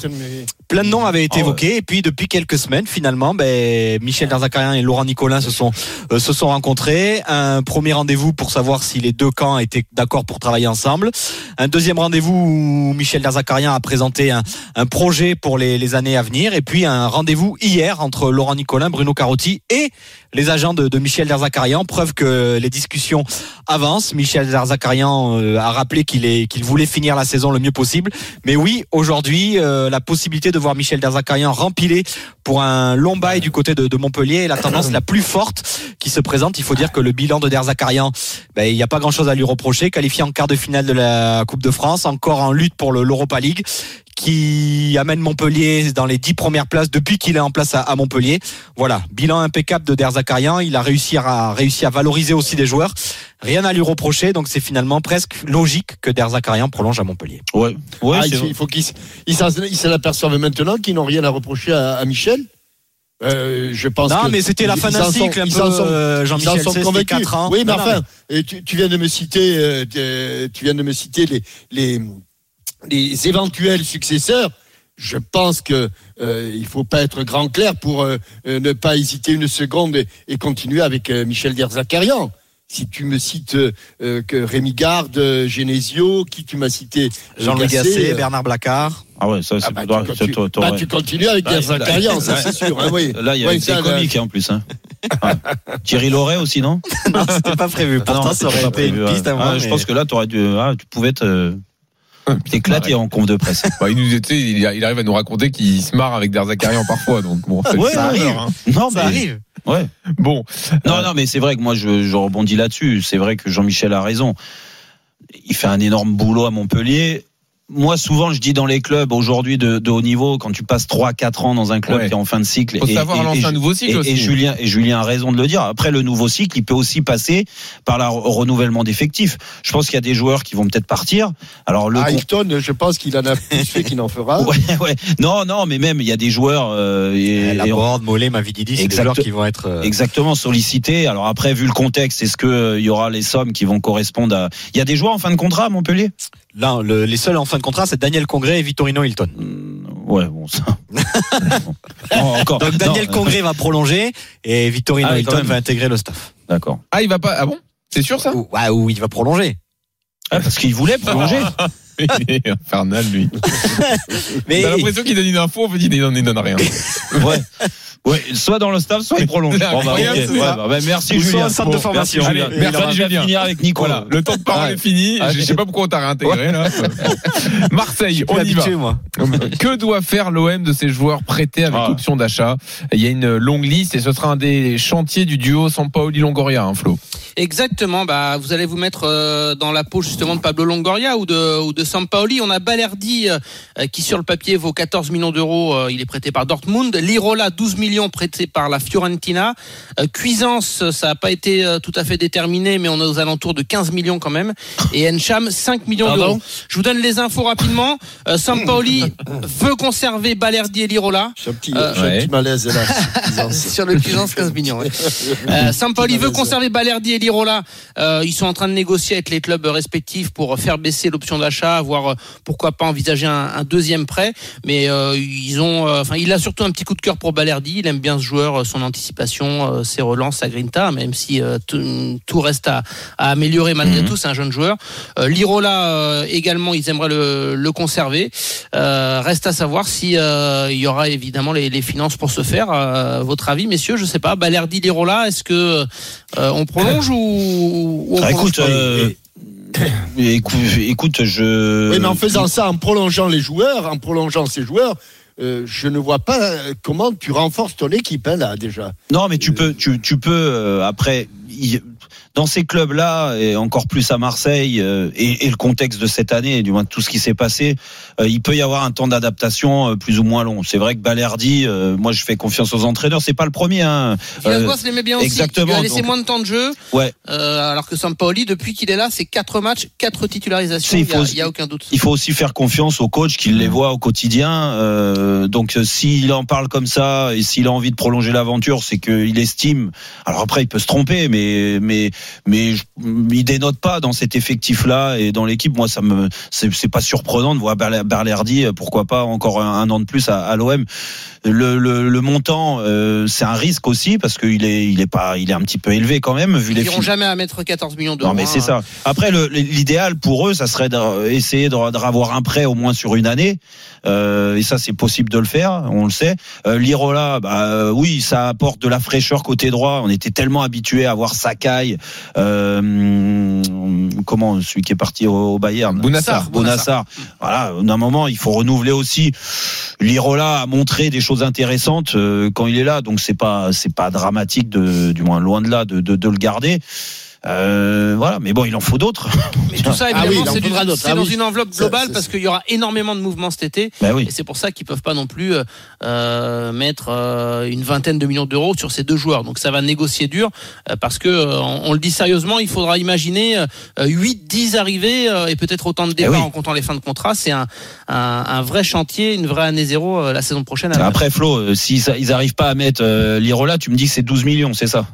Speaker 11: plein de noms avaient été
Speaker 3: ouais.
Speaker 11: évoqués. Et puis depuis quelques semaines finalement ben, Michel Derzakarian et Laurent Nicolin se sont euh, se sont rencontrés. Un premier rendez-vous pour savoir si les deux camps étaient d'accord pour travailler ensemble. Un deuxième rendez-vous où Michel Derzakarian a présenté un, un projet pour les, les années à venir. Et puis un rendez-vous hier entre Laurent Nicolin Bruno Carotti et les agents de, de Michel Derzakarian preuve que les discussions avancent. Michel Derzakarian euh, a rappelé qu'il est qu'il voulait finir la saison le mieux possible. Mais oui, aujourd'hui, euh, la possibilité de voir Michel Derzakarian rempilé pour un long bail du côté de, de Montpellier la tendance la plus forte qui se présente. Il faut dire que le bilan de Derzakarian, ben, il n'y a pas grand-chose à lui reprocher. Qualifié en quart de finale de la Coupe de France, encore en lutte pour le- l'Europa League, qui amène Montpellier dans les dix premières places depuis qu'il est en place à, à Montpellier. Voilà, bilan impeccable de Derzakarian. Il a réussi à, réussi à valoriser aussi des joueurs. Rien à lui reprocher, donc c'est finalement presque logique que Derzakarian prolonge à Montpellier.
Speaker 3: Ouais. Ouais,
Speaker 5: Ah,
Speaker 3: c'est
Speaker 5: il, faut qu'ils s'en- l'aperçoivent maintenant qu'ils n'ont rien à reprocher à, à Michel. Euh, je pense
Speaker 11: Non,
Speaker 5: que
Speaker 11: mais c'était la fin d'un cycle un peu, euh, Jean-Michel,
Speaker 5: sont
Speaker 11: c'est- c'était
Speaker 5: convaincus.
Speaker 11: 4 ans.
Speaker 5: Oui, mais
Speaker 11: Non, non,
Speaker 5: enfin, tu, tu viens de me citer, euh, de- tu viens de me citer les, les, les éventuels successeurs. Je pense que euh, il faut pas être grand clair pour euh, euh, ne pas hésiter une seconde et, et continuer avec euh, Michel Derzakarian. Si tu me cites euh, euh, que Rémi Garde, Genesio, qui tu m'as cité
Speaker 11: Jean-Louis
Speaker 5: Gasset, euh,
Speaker 11: Bernard Blacard.
Speaker 3: Ah ouais, ça, c'est
Speaker 5: ah bah,
Speaker 3: toi-
Speaker 5: tu,
Speaker 3: toi-
Speaker 5: bah, tu continues avec
Speaker 3: Là,
Speaker 5: Derzakarian, ça c'est sûr. hein, oui.
Speaker 3: Là, il y a
Speaker 5: Ouais,
Speaker 3: c'est
Speaker 5: ça,
Speaker 3: comique hein, en plus. Hein. Ouais. Thierry Loret aussi, non
Speaker 11: Non, c'était pas prévu.
Speaker 3: Ah non,
Speaker 11: Pourtant, ça aurait
Speaker 3: pas
Speaker 11: été une
Speaker 3: prévu,
Speaker 11: piste moi.
Speaker 3: Ah, Je pense que là, t'aurais dû, ah, tu pouvais te- t'éclater en conf de presse.
Speaker 4: Bah, il nous était, il, arrive à nous raconter qu'il se marre avec Derzakarian parfois, donc bon, ça,
Speaker 3: Ouais,
Speaker 4: ça arrive. hein.
Speaker 3: Non,
Speaker 11: Ça arrive.
Speaker 3: Ouais.
Speaker 4: Bon,
Speaker 3: Non, non, mais c'est vrai que moi, je, je rebondis là-dessus. C'est vrai que Jean-Michel a raison. Il fait un énorme boulot à Montpellier. Moi, souvent, je dis dans les clubs aujourd'hui de, de haut niveau, quand tu passes 3-4 ans dans un club
Speaker 4: Ouais.
Speaker 3: qui est en fin de cycle,
Speaker 4: faut savoir lancer un nouveau cycle
Speaker 3: et,
Speaker 4: aussi.
Speaker 3: et Julien, et Julien a raison de le dire. Après, le nouveau cycle, il peut aussi passer par le renouvellement d'effectifs. Je pense qu'il y a des joueurs qui vont peut-être partir. Alors, le
Speaker 5: Hilton, je pense qu'il en a plus fait qu'il en fera.
Speaker 3: Ouais, ouais. Non, non, mais même, il y a des joueurs, euh, et-
Speaker 11: La Borde, Mollet, Mavididi, c'est des
Speaker 3: Exact-
Speaker 11: joueurs qui vont être. euh,
Speaker 3: Exactement, sollicité. Alors après, vu le contexte, est-ce que euh, il y aura les sommes qui vont correspondre à Il y a des joueurs en fin de contrat à Montpellier?
Speaker 11: Là, le- les seuls en fin de contrat, c'est Daniel Congré et Vittorino Hilton.
Speaker 3: Hum, Ouais, bon ça. Encore.
Speaker 11: Donc Daniel
Speaker 3: Non,
Speaker 11: Congré va prolonger et Vittorino
Speaker 3: Ah
Speaker 11: Hilton va intégrer le staff.
Speaker 3: D'accord.
Speaker 4: ah, il va pas. Ah bon? C'est sûr ça?
Speaker 11: Ou, ouais, ou il va prolonger.
Speaker 3: Ah, parce qu'il voulait prolonger.
Speaker 4: Il est infernal lui.
Speaker 11: Mais
Speaker 4: T'as l'impression qu'il donne une info, on fait il donne, il donne rien.
Speaker 3: ouais. Ouais, soit dans le staff, soit il prolonge. Bon, bah, Ouais, bah, bah, merci
Speaker 11: Ou soit
Speaker 3: Julien.
Speaker 11: un centre de formation.
Speaker 3: Merci, Julien.
Speaker 4: Allez,
Speaker 3: Merci, je
Speaker 4: Julien.
Speaker 3: finir avec Nico.
Speaker 4: Voilà, le temps de parole
Speaker 3: Ouais.
Speaker 4: est fini.
Speaker 3: Ouais.
Speaker 4: Je sais pas pourquoi on t'a réintégré là. Marseille, on y va.
Speaker 11: moi.
Speaker 4: Que doit faire l'OM de ces joueurs prêtés avec
Speaker 3: Ah.
Speaker 4: option d'achat? Il y a une longue liste et ce sera un des chantiers du duo Sampaoli Longoria, hein, Flo.
Speaker 10: Exactement. Bah, vous allez vous mettre euh, dans la peau justement de Pablo Longoria ou de ou de Sampaoli. On a Balerdi euh, qui sur le papier vaut 14 millions d'euros. euh, il est prêté par Dortmund. Lirola 12 millions prêté par la Fiorentina. Euh, Cuisance, ça n'a pas été euh, tout à fait déterminé, mais on est aux alentours de 15 millions quand même. Et Encham 5 millions d'euros. Je vous donne les infos rapidement. Euh, Sampaoli veut conserver Balerdi et Lirola.
Speaker 5: J'ai un petit,
Speaker 10: Euh,
Speaker 5: un
Speaker 4: ouais.
Speaker 5: petit malaise là.
Speaker 10: Sur le Cuisance, 15 millions. ouais. Euh, Sampaoli veut conserver Balerdi et Lirola. Euh, ils sont en train de négocier avec les clubs respectifs pour faire baisser l'option d'achat à voir euh, pourquoi pas envisager un, un deuxième prêt. Mais euh, ils ont, euh, enfin, il a surtout un petit coup de cœur pour Balerdi. Il aime bien ce joueur, son anticipation, euh, ses relances, sa grinta, même si euh, tout, tout reste à, à améliorer malgré tout. C'est un jeune joueur. Euh, Lirola euh, également, ils aimeraient le, le conserver. Euh, reste à savoir si euh, il y aura évidemment les, les finances pour ce faire. Euh, votre avis, messieurs, je sais pas. Balerdi, Lirola, est-ce que euh, on prolonge ou, ou on
Speaker 3: Ah,
Speaker 10: prolonge
Speaker 3: écoute,
Speaker 10: pas
Speaker 3: euh, écoute, écoute, je.
Speaker 5: Oui, mais en faisant ça, en prolongeant les joueurs, en prolongeant ces joueurs, euh, je ne vois pas euh, comment tu renforces ton équipe hein, là déjà.
Speaker 3: Non, mais tu peux, tu, tu peux euh, après. il- dans ces clubs-là, et encore plus à Marseille, euh, et, et le contexte de cette année, du moins de tout ce qui s'est passé, euh, il peut y avoir un temps d'adaptation euh, plus ou moins long. C'est vrai que Balerdi, euh, moi je fais confiance aux entraîneurs, c'est pas le premier. Hein.
Speaker 10: Villas-Boas l'aimait bien aussi.
Speaker 3: exactement,
Speaker 10: Il a laissé
Speaker 3: donc-
Speaker 10: moins de temps de jeu.
Speaker 3: Ouais.
Speaker 10: Euh, alors que Sampaoli, depuis qu'il est là, c'est quatre matchs, quatre titularisations. Il n'y a, a aucun doute.
Speaker 3: Il faut aussi faire confiance au coach qui les voit au quotidien. Euh, donc euh, s'il en parle comme ça et s'il a envie de prolonger l'aventure, c'est qu'il estime. Alors après, il peut se tromper, mais mais mais je- il dénote pas dans cet effectif-là et dans l'équipe. Moi, ça me c'est c'est pas surprenant de voir Berle- Berlerdi. euh, Pourquoi pas encore un, un an de plus à, à l'OM. Le, le, le montant, euh, c'est un risque aussi parce qu'il est il est pas il est un petit peu élevé quand même vu
Speaker 10: Ils
Speaker 3: les
Speaker 10: n'iront jamais à mettre 14 millions d'euros.
Speaker 3: non mais c'est
Speaker 10: hein.
Speaker 3: ça. Après l'idéal pour eux, ça serait d'essayer de, de un prêt au moins sur une année. Euh, et ça c'est possible de le faire, on le sait. Euh, Lirola, bah oui, ça apporte de la fraîcheur côté droit. On était tellement habitué à voir Sakai, euh, comment celui qui est parti au, au Bayern,
Speaker 4: Bounassar.
Speaker 3: Bounassar. Voilà, d'un moment il faut renouveler aussi. Lirola a montré des choses intéressantes euh, quand il est là, donc c'est pas c'est pas dramatique de du moins loin de là de de, de le garder. Euh, voilà, mais bon, il en faut d'autres.
Speaker 10: Mais tout ça,
Speaker 5: Ah oui,
Speaker 10: évidemment, c'est
Speaker 5: Ah
Speaker 10: dans
Speaker 5: oui.
Speaker 10: une enveloppe globale
Speaker 5: ça,
Speaker 10: parce qu'il y aura énormément de mouvements cet été.
Speaker 3: Ben oui.
Speaker 10: Et c'est pour ça qu'ils peuvent pas non plus euh, euh, mettre euh, une vingtaine de millions d'euros sur ces deux joueurs. Donc ça va négocier dur euh, parce que on, on le dit sérieusement, il faudra imaginer euh, 8, 10 arrivées et peut-être autant de départs
Speaker 3: Eh oui.
Speaker 10: en comptant les fins de contrat. C'est un, un, un vrai chantier, une vraie année zéro la saison prochaine.
Speaker 3: Après Flo, s'ils ils arrivent pas à mettre Lirola, tu me dis que c'est 12 millions, c'est ça?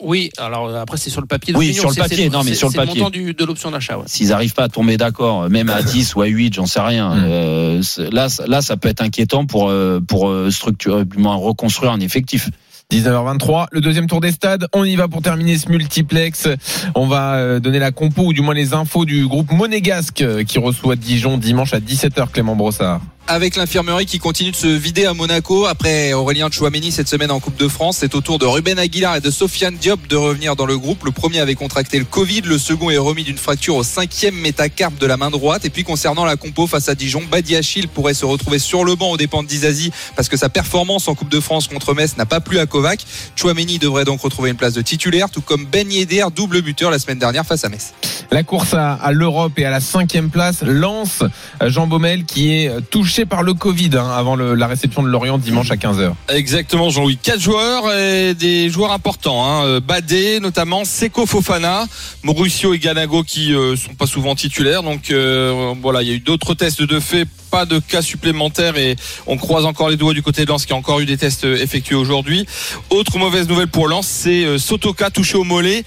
Speaker 10: Oui, alors euh, après c'est sur le papier.
Speaker 3: Oui,
Speaker 10: le
Speaker 3: sur le papier, non, mais sur le
Speaker 10: c'est
Speaker 3: papier.
Speaker 10: montant du, de l'option d'achat. Ouais.
Speaker 3: S'ils arrivent pas à tomber d'accord, même à 10 ou à 8, j'en sais rien.
Speaker 4: Mm.
Speaker 3: euh, là, ça- là, ça peut être inquiétant pour euh, pour structurer, du moins, reconstruire un effectif.
Speaker 4: 19h23, le deuxième tour des stades. On y va pour terminer ce multiplex. On va donner la compo ou du moins les infos du groupe monégasque qui reçoit Dijon dimanche à 17h. Clément Brossard.
Speaker 8: Avec l'infirmerie qui continue de se vider à Monaco après Aurélien Chouameni cette semaine en Coupe de France. C'est au tour de Ruben Aguilar et de Sofiane Diop de revenir dans le groupe. Le premier avait contracté le Covid, le second est remis d'une fracture au cinquième métacarpe de la main droite. Et puis concernant la compo face à Dijon, Badi Achille pourrait se retrouver sur le banc aux dépens de Dizazi parce que sa performance en Coupe de France contre Metz n'a pas plu à Kovac. Chouameni devrait donc retrouver une place de titulaire, tout comme Ben Yedder, double buteur la semaine dernière face à Metz.
Speaker 4: La course à, l'Europe et à la cinquième place lance Jean Baumel qui est euh, par le Covid hein, avant la réception de Lorient dimanche à 15h.
Speaker 7: Exactement, Jean-Louis. Quatre joueurs et des joueurs importants. Hein. Euh, Badé, notamment, Seko Fofana, Mauricio et Ganago qui euh, sont pas souvent titulaires. Donc euh, voilà, il y a eu d'autres tests de fait, pas de cas supplémentaires et on croise encore les doigts du côté de Lens qui a encore eu des tests euh, effectués aujourd'hui. Autre mauvaise nouvelle pour Lens, c'est euh, Sotoka touché au mollet.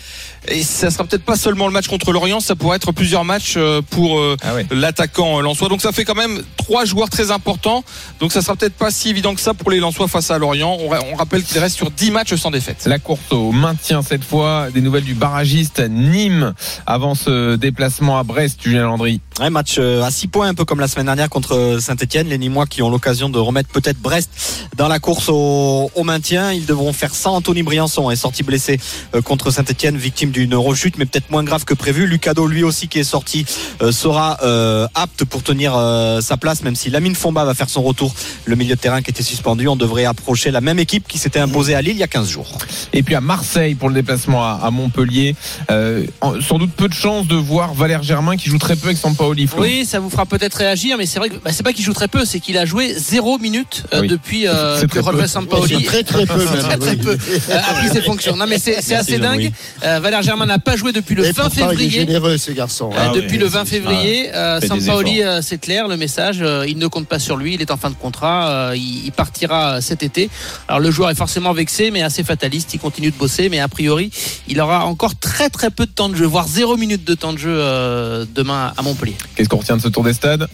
Speaker 7: Et ça sera peut-être pas seulement le match contre Lorient, ça pourrait être plusieurs matchs euh, pour
Speaker 4: Ah
Speaker 7: l'attaquant lensois. Donc ça fait quand même trois joueurs très importants. Donc ça sera peut-être pas si évident que ça pour les Lensois face à Lorient. On, ra- on rappelle qu'il reste sur 10 matchs sans défaite.
Speaker 4: La course au maintien cette fois, des nouvelles du barragiste Nîmes avant ce déplacement à Brest, Julien Landry.
Speaker 11: Ouais, match à 6 points, un peu comme la semaine dernière contre Saint-Etienne. Les Nîmois qui ont l'occasion de remettre peut-être Brest dans la course au, au maintien. Ils devront faire sans Anthony Briançon, est sorti blessé euh, contre Saint-Etienne, victime d'une rechute, mais peut-être moins grave que prévu. Lucado, lui aussi, qui est sorti, euh, sera euh, apte pour tenir euh, sa place, même si Lamine Fomba va faire son retour. Le milieu de terrain qui était suspendu, on devrait approcher la même équipe qui s'était imposée à Lille il y a 15 jours.
Speaker 4: Et puis à Marseille pour le déplacement à, à Montpellier. Euh, sans doute peu de chance de voir Valère Germain qui joue très peu avec Sampaoli.
Speaker 10: Oui, ça vous fera peut-être réagir, mais c'est vrai que bah, c'est pas qu'il joue très peu, c'est qu'il a joué zéro minute euh,
Speaker 4: Oui.
Speaker 10: depuis euh, que. Robert Sampaoli
Speaker 5: très très peu
Speaker 10: très,
Speaker 5: même.
Speaker 10: très peu euh, a pris ses fonctions. Non mais c'est assez dingue. Euh, Valère Germain n'a pas joué depuis le
Speaker 5: Et
Speaker 10: 20
Speaker 5: pourtant, il est
Speaker 10: février.
Speaker 5: généreux ce garçon.
Speaker 10: Euh,
Speaker 3: Ah
Speaker 10: depuis
Speaker 3: oui,
Speaker 10: le 20
Speaker 3: c'est-
Speaker 10: février, euh, Sampaoli, euh, c'est clair, le message, euh, il ne compte pas sur lui, il est en fin de contrat, euh, il, il partira cet été. Alors le joueur est forcément vexé, mais assez fataliste, il continue de bosser, mais a priori, il aura encore très très peu de temps de jeu, voire zéro minute de temps de jeu euh, demain à Montpellier.
Speaker 4: Qu'est-ce qu'on retient de ce tour des stades?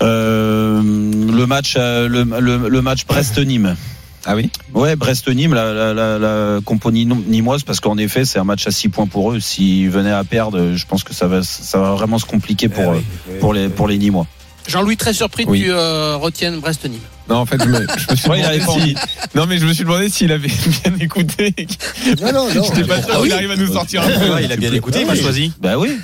Speaker 3: Le match, euh, le, le, le match Brest-Nîmes.
Speaker 4: Ah oui?
Speaker 3: Ouais, Brest-Nîmes, la, la, la, la compo nîm- nîmoise, parce qu'en effet, c'est un match à 6 points pour eux. S'ils venaient à perdre, je pense que ça va, ça va vraiment se compliquer pour, euh, pour, les, pour les Nîmois.
Speaker 10: Jean-Louis, très surpris
Speaker 4: Oui.
Speaker 10: que tu euh, retiennes Brest-Nîmes.
Speaker 4: Non, en fait, je me, je me suis
Speaker 3: Ouais,
Speaker 4: demandé si-. Non, mais je me suis demandé s'il avait bien écouté.
Speaker 5: Non, non, non.
Speaker 4: J'étais pas sûr
Speaker 5: Ah oui.
Speaker 4: qu'il arrive à nous sortir un peu.
Speaker 11: Ouais, il a bien écouté, il m'a choisi.
Speaker 3: Bah oui.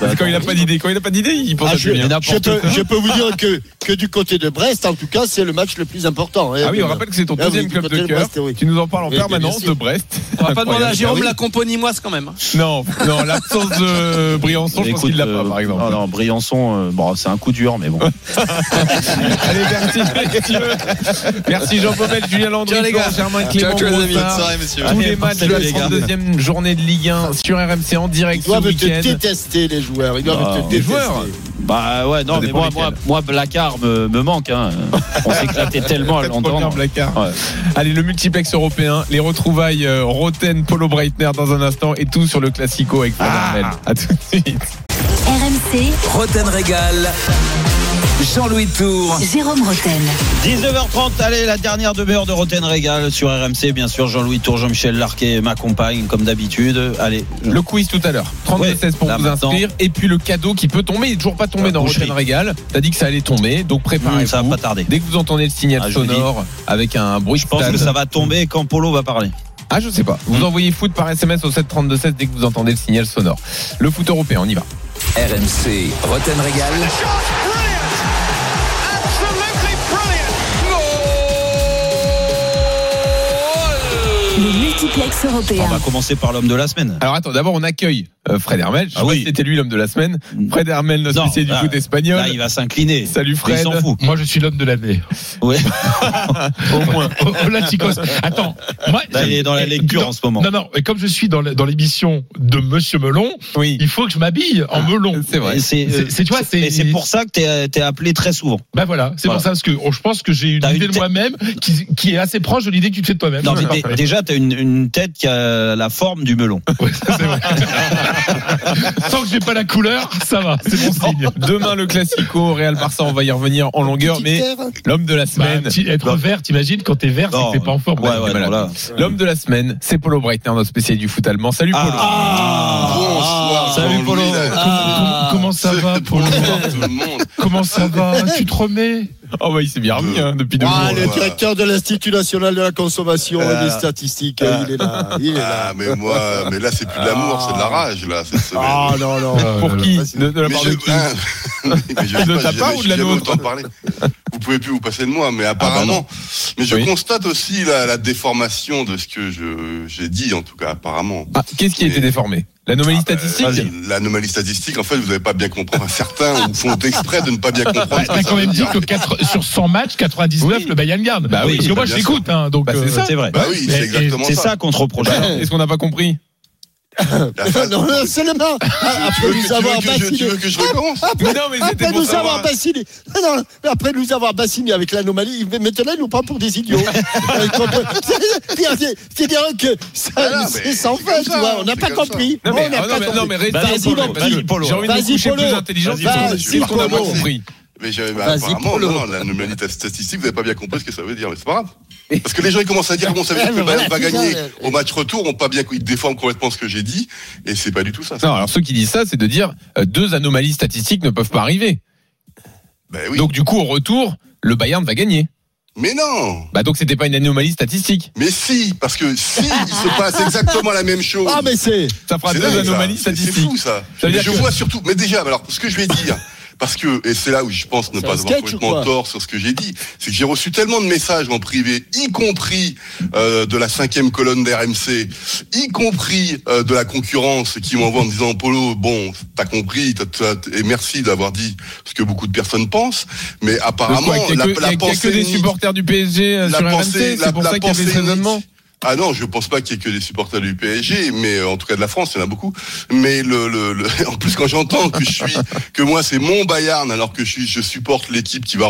Speaker 4: Parce quand il a pas d'idée, quand il a pas d'idée, il pense
Speaker 5: Ah,
Speaker 4: à
Speaker 5: je, je peux, je peux vous dire que, que du côté de Brest, en tout cas, c'est le match le plus important. hein.
Speaker 4: Ah oui, on rappelle que c'est ton
Speaker 5: Ah
Speaker 4: deuxième club de cœur.
Speaker 5: Oui.
Speaker 4: Tu nous en parles en
Speaker 5: Oui,
Speaker 4: permanence
Speaker 5: sûr.
Speaker 4: de Brest.
Speaker 10: On va pas demander à. Jérôme
Speaker 5: Ah
Speaker 10: la compo nîmoise quand même.
Speaker 4: Non, non, l'absence de Briançon, je pense qu'il l'a pas,
Speaker 3: euh,
Speaker 4: par exemple.
Speaker 3: Non, non, Briançon, euh, bon, c'est un coup dur, mais bon.
Speaker 4: Allez, merci. Merci Jean Baumel, Julien Landry,
Speaker 10: les gars.
Speaker 4: Germain Clément.
Speaker 8: Ciao, ciao, les amis. Soirée.
Speaker 4: Tous
Speaker 3: Allez,
Speaker 4: les matchs de la
Speaker 3: les gars.
Speaker 4: 32e journée de Ligue 1 sur RMC en direct
Speaker 5: Ils
Speaker 4: ce
Speaker 5: doivent te détester, les joueurs. Ils doivent
Speaker 3: Ah,
Speaker 5: te
Speaker 3: les
Speaker 5: détester.
Speaker 4: joueurs
Speaker 3: Bah ouais, non, mais moi, moi, moi, Blacard me, me manque. Hein. On s'éclatait tellement à l'entendre.
Speaker 4: Blacard.
Speaker 3: Ouais.
Speaker 4: Allez, le multiplex européen, les retrouvailles euh, Roten, Polo Breitner dans un instant et tout sur le Classico avec Fred
Speaker 3: Ah.
Speaker 4: À tout de suite.
Speaker 1: RMC,
Speaker 2: Roten Régal. Jean-Louis Tour.
Speaker 1: Jérôme Roten.
Speaker 3: 19h30, allez, la dernière demi-heure de Roten Régal sur RMC. Bien sûr, Jean-Louis Tour, Jean-Michel Larquet m'accompagne comme d'habitude. Allez,
Speaker 4: Le quiz tout à l'heure. 32-16 pour vous
Speaker 3: maintenant.
Speaker 4: inscrire. Et puis le cadeau qui peut tomber. Il n'est toujours pas tombé
Speaker 3: La
Speaker 4: dans
Speaker 3: boucherie.
Speaker 4: Roten Régal. T'as dit que ça allait tomber. Donc
Speaker 3: Mmh,
Speaker 4: préparez-vous.
Speaker 3: ça va pas tarder.
Speaker 4: Dès que vous entendez le signal
Speaker 3: Ah,
Speaker 4: sonore avec un bruit
Speaker 3: Je pense que ça va tomber quand Polo va parler.
Speaker 4: Ah, je sais pas. Vous envoyez foot par SMS au 732-16 dès que vous entendez le signal sonore. Le foot européen, on y va.
Speaker 2: RMC. Roten Régal.
Speaker 1: Le multiplex
Speaker 3: On
Speaker 1: européen.
Speaker 3: va commencer par l'homme de la semaine.
Speaker 4: Alors attends, d'abord on accueille euh, Fred Hermel. Je sais
Speaker 3: Ah
Speaker 4: pas
Speaker 3: oui.
Speaker 4: si c'était lui l'homme de la semaine. Fred Hermel, notre spécialiste
Speaker 3: là,
Speaker 4: du foot espagnol.
Speaker 3: Là, il va s'incliner.
Speaker 4: Salut
Speaker 3: Il
Speaker 4: Fred.
Speaker 3: s'en fout.
Speaker 12: Moi, je suis l'homme de l'année.
Speaker 3: Ouais.
Speaker 12: Au moins. Chicos. Attends. Moi,
Speaker 3: Là, il est dans la lecture en ce moment.
Speaker 12: Non, non. Et comme je suis dans l'émission de Monsieur Melon,
Speaker 4: Oui.
Speaker 12: il faut que je m'habille en melon.
Speaker 4: C'est vrai.
Speaker 3: Et c'est, euh,
Speaker 12: C'est- c'est-
Speaker 3: pour ça que t'es, t'es appelé très souvent.
Speaker 12: Ben voilà. C'est
Speaker 3: Voilà.
Speaker 12: pour ça parce que oh, je pense que j'ai une idée
Speaker 3: une
Speaker 12: de moi-même qui, qui est assez proche de l'idée que tu te fais de toi-même.
Speaker 3: Non, déjà, t'as une, une tête qui a la forme du melon.
Speaker 12: Ouais, ça, c'est vrai. Tant que j'ai pas la couleur, ça va. C'est bon signe.
Speaker 4: Demain le Classico, Real Barça, on va y revenir en longueur, mais l'homme de la
Speaker 12: Bah,
Speaker 4: semaine.
Speaker 12: petit- être vert, t'imagines, quand t'es vert, c'est que t'es pas en forme.
Speaker 3: Ouais,
Speaker 4: voilà. L'homme de la semaine, c'est Polo Breitner, notre spécialiste du foot allemand. Salut Polo.
Speaker 13: Bonsoir.
Speaker 3: Salut, Polo.
Speaker 12: Comment, comment ça va, Polo
Speaker 13: Bonsoir tout le monde.
Speaker 12: Comment ça va Tu te remets
Speaker 4: Oh bah il s'est bien remis hein, depuis deux
Speaker 5: Ah,
Speaker 4: jours.
Speaker 5: le directeur de l'Institut national de la consommation et des statistiques, il est là. Il est
Speaker 13: Ah,
Speaker 5: là.
Speaker 13: mais moi, mais là, c'est plus de l'amour, c'est de la rage, là, cette semaine.
Speaker 5: Ah non, non.
Speaker 4: Pour qui
Speaker 5: Vas-y.
Speaker 4: de, de la part
Speaker 13: je-
Speaker 4: de qui De
Speaker 13: pas,
Speaker 4: ta part ou de la nôtre.
Speaker 13: Vous pouvez plus vous passer de moi, mais apparemment. mais je
Speaker 4: Oui.
Speaker 13: constate aussi la, la déformation de ce que je, j'ai dit, en tout cas, apparemment.
Speaker 4: Ah, Qu'est-ce qui a été déformé? L'anomalie
Speaker 13: Ah, bah,
Speaker 4: statistique
Speaker 13: L'anomalie statistique, en fait, vous n'avez pas bien compris. Certains font exprès de ne pas bien comprendre.
Speaker 12: Bah, T'as
Speaker 13: ça
Speaker 12: quand même dit que quatre- sur 100 matchs, 99,
Speaker 4: Oui.
Speaker 12: le Bayern garde.
Speaker 4: Bah oui,
Speaker 12: Parce que moi,
Speaker 13: bien
Speaker 12: je t'écoute, hein, donc.
Speaker 4: Bah, c'est
Speaker 12: euh,
Speaker 4: ça.
Speaker 3: Vrai.
Speaker 13: Bah oui, c'est
Speaker 12: et
Speaker 13: exactement
Speaker 3: C'est
Speaker 13: ça.
Speaker 3: ça qu'on te reproche.
Speaker 4: Est-ce qu'on n'a pas compris?
Speaker 5: Non, non, seulement après
Speaker 13: que-
Speaker 5: nous avoir
Speaker 13: que
Speaker 5: bassiné.
Speaker 13: que
Speaker 5: Après nous avoir
Speaker 4: savoir.
Speaker 5: bassiné. Non, non, mais après nous avoir bassiné avec l'anomalie, mais maintenant ils nous prend pour des idiots. Euh, C'est- C'est-à-dire que
Speaker 13: Ah non,
Speaker 5: c'est
Speaker 13: mais
Speaker 5: sans fin, tu vois. On n'a pas compris.
Speaker 4: Non, mais, ah,
Speaker 3: Vas-y,
Speaker 4: que
Speaker 3: vas-y, Polo.
Speaker 4: J'ai envie de coucher plus intelligent
Speaker 3: Vas-y,
Speaker 5: Polo.
Speaker 13: Mais j'avais
Speaker 5: Vas-y,
Speaker 13: apparemment,
Speaker 5: Polo.
Speaker 13: non, non, l'anomalie statistique, vous n'avez pas bien compris ce que ça veut dire, mais c'est pas grave. Parce que les gens ils commencent à dire bon ça veut dire que Bayern va gagner au match retour, on pas bien ils déforment complètement ce que j'ai dit et c'est pas du tout ça.
Speaker 4: Non, alors ceux qui disent ça, c'est de dire euh, deux anomalies statistiques ne peuvent pas arriver.
Speaker 13: Ben oui.
Speaker 4: Donc du coup, au retour, le Bayern va gagner.
Speaker 13: mais non.
Speaker 4: Bah donc c'était pas une anomalie statistique.
Speaker 13: Mais si, parce que si il se passe exactement la même chose.
Speaker 5: Ah, mais c'est.
Speaker 4: Ça fera deux
Speaker 13: ça.
Speaker 4: anomalies
Speaker 13: C'est- C'est
Speaker 4: statistiques.
Speaker 13: fou ça.
Speaker 4: Ça veut
Speaker 13: Mais
Speaker 4: dire
Speaker 13: je
Speaker 4: que-
Speaker 13: vois surtout. Mais déjà, alors ce que je vais dire, parce que, et c'est là où je pense ne pas avoir complètement tort sur ce que j'ai dit, c'est que j'ai reçu tellement de messages en privé, y compris euh, de la cinquième colonne d'RMC, y compris euh, de la concurrence qui m'envoie en me disant Polo, bon, t'as compris, t'as- t'as- et merci d'avoir dit ce que beaucoup de personnes pensent, mais apparemment
Speaker 4: quoi,
Speaker 13: la,
Speaker 4: que-
Speaker 13: la
Speaker 4: a- il a que
Speaker 13: pensée
Speaker 4: des supporters du PSG euh,
Speaker 13: la
Speaker 4: sur
Speaker 13: pensée-
Speaker 4: RMC, c'est pour
Speaker 13: la
Speaker 4: ça qu'il y avait
Speaker 13: Ah non, je pense pas qu'il y ait que des supporters du PSG, mais euh, en tout cas de la France, il y en a beaucoup. Mais le, le, le- en plus quand j'entends que je suis, que moi c'est mon Bayern, alors que je suis, je supporte l'équipe qui va